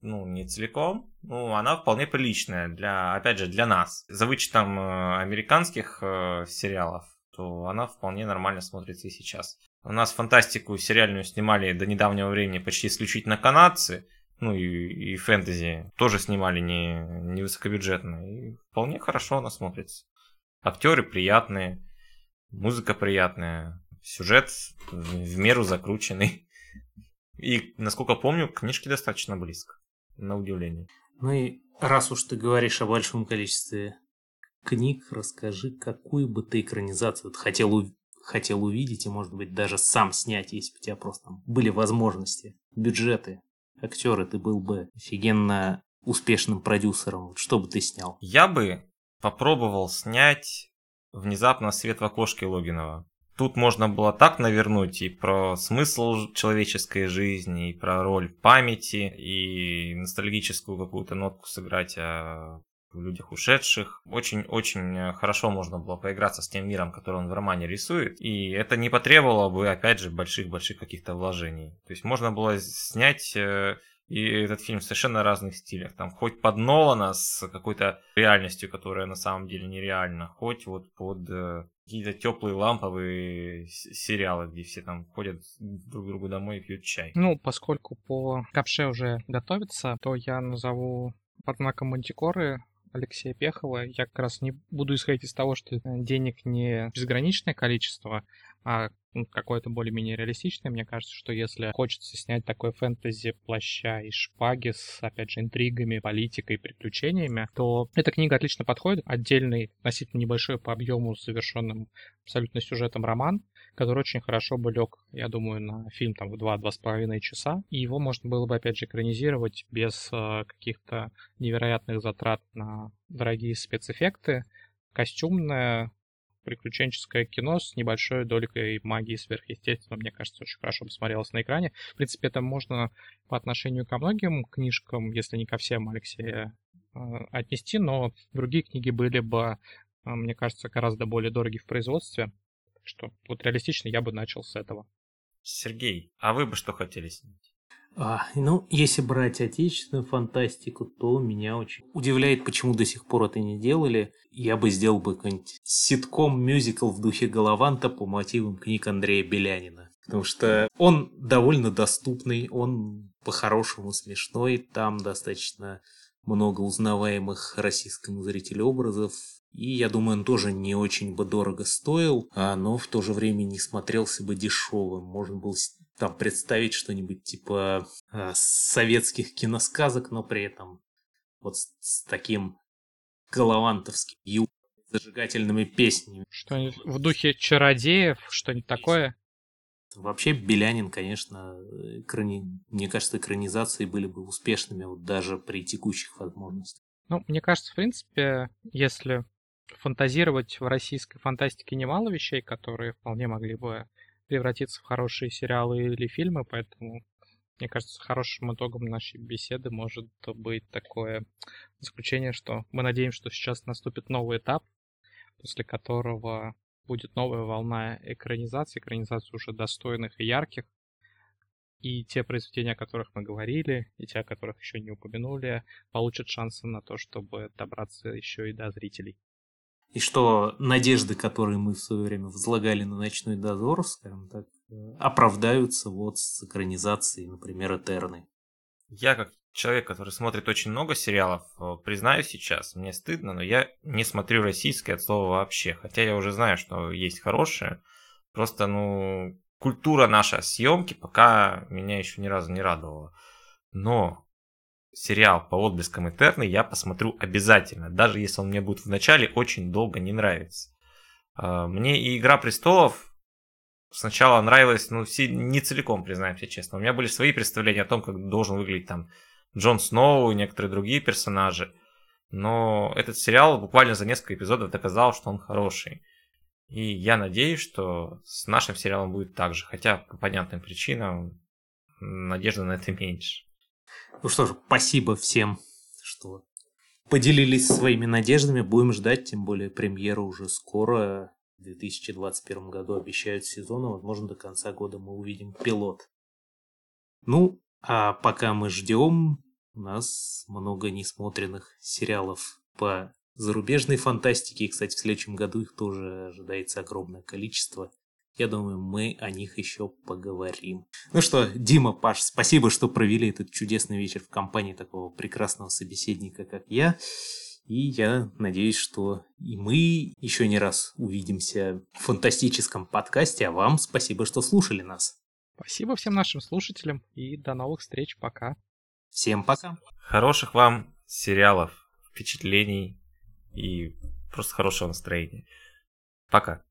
ну, не целиком, ну, она вполне приличная, для, опять же, для нас. За вычетом э, американских э, сериалов, то она вполне нормально смотрится и сейчас. У нас фантастику сериальную снимали до недавнего времени почти исключительно канадцы, ну и, и фэнтези тоже снимали не, не высокобюджетно. И вполне хорошо она смотрится. Актеры приятные, музыка приятная, сюжет в меру закрученный. И, насколько помню, книжки достаточно близко, на удивление. Ну и раз уж ты говоришь о большом количестве книг расскажи, какую бы ты экранизацию вот хотел, хотел увидеть и, может быть, даже сам снять, если бы у тебя просто были возможности, бюджеты, актеры, ты был бы офигенно успешным продюсером. Вот что бы ты снял? Я бы попробовал снять внезапно свет в окошке Логинова. Тут можно было так навернуть и про смысл человеческой жизни, и про роль памяти, и ностальгическую какую-то нотку сыграть о в людях ушедших. Очень-очень хорошо можно было поиграться с тем миром, который он в романе рисует. И это не потребовало бы, опять же, больших-больших каких-то вложений. То есть можно было снять э, и этот фильм в совершенно разных стилях. Там хоть под Нолана с какой-то реальностью, которая на самом деле нереальна, хоть вот под э, какие-то теплые ламповые сериалы, где все там ходят друг к другу домой и пьют чай. Ну, поскольку по капше уже готовится, то я назову под знаком Мантикоры Алексея Пехова. Я как раз не буду исходить из того, что денег не безграничное количество, а ну, какое-то более-менее реалистичное. Мне кажется, что если хочется снять такой фэнтези плаща и шпаги с, опять же, интригами, политикой, приключениями, то эта книга отлично подходит. Отдельный, относительно небольшой по объему, завершенным абсолютно сюжетом роман, который очень хорошо бы лег, я думаю, на фильм там в 2-2,5 часа. И его можно было бы, опять же, экранизировать без э, каких-то невероятных затрат на дорогие спецэффекты. Костюмная, приключенческое кино с небольшой долей магии сверхъестественного, мне кажется, очень хорошо бы смотрелось на экране. В принципе, это можно по отношению ко многим книжкам, если не ко всем Алексея, э, отнести, но другие книги были бы, э, мне кажется, гораздо более дороги в производстве. Что вот реалистично я бы начал с этого. Сергей, а вы бы что хотели снять? А, ну, если брать отечественную фантастику, то меня очень удивляет, почему до сих пор это не делали. Я бы сделал бы какой-нибудь ситком-мюзикл в духе Голованта по мотивам книг Андрея Белянина. Потому что он довольно доступный, он по-хорошему смешной, там достаточно много узнаваемых российскому зрителю образов, и я думаю, он тоже не очень бы дорого стоил, а, но в то же время не смотрелся бы дешевым. Можно было там представить что-нибудь типа э, советских киносказок, но при этом вот с, с таким голованtovским ю зажигательными песнями. Что-нибудь в духе чародеев, что-нибудь такое? Вообще Белянин, конечно, экрани... мне кажется, экранизации были бы успешными вот даже при текущих возможностях. Ну, мне кажется, в принципе, если фантазировать в российской фантастике немало вещей, которые вполне могли бы превратиться в хорошие сериалы или фильмы, поэтому мне кажется, хорошим итогом нашей беседы может быть такое заключение, что мы надеемся, что сейчас наступит новый этап, после которого будет новая волна экранизации, экранизации уже достойных и ярких. И те произведения, о которых мы говорили, и те, о которых еще не упомянули, получат шансы на то, чтобы добраться еще и до зрителей. И что надежды, которые мы в свое время возлагали на ночной дозор, скажем так, оправдаются вот с экранизацией, например, Этерны. Я как человек, который смотрит очень много сериалов, э, признаю сейчас, мне стыдно, но я не смотрю российское от слова вообще. Хотя я уже знаю, что есть хорошее. Просто, ну, культура наша съемки пока меня еще ни разу не радовала. Но сериал по отблескам Этерны я посмотрю обязательно, даже если он мне будет в начале очень долго не нравиться. А, мне и Игра престолов сначала нравилась, ну, не целиком, признаемся честно. У меня были свои представления о том, как должен выглядеть там Джон Сноу и некоторые другие персонажи. Но этот сериал буквально за несколько эпизодов доказал, что он хороший. И я надеюсь, что с нашим сериалом будет так же. Хотя по понятным причинам надежда на это меньше. Ну что ж, спасибо всем, что поделились своими надеждами. Будем ждать, тем более премьера уже скоро. В 2021 году обещают сезон, возможно, до конца года мы увидим пилот. Ну, а пока мы ждем, у нас много несмотренных сериалов по зарубежной фантастике. И, кстати, в следующем году их тоже ожидается огромное количество. Я думаю, мы о них еще поговорим. Ну что, Дима, Паш, спасибо, что провели этот чудесный вечер в компании такого прекрасного собеседника, как я. И я надеюсь, что и мы еще не раз увидимся в фантастическом подкасте, а вам спасибо, что слушали нас. Спасибо всем нашим слушателям и до новых встреч. Пока. Всем пока. Хороших вам сериалов, впечатлений и просто хорошего настроения. Пока.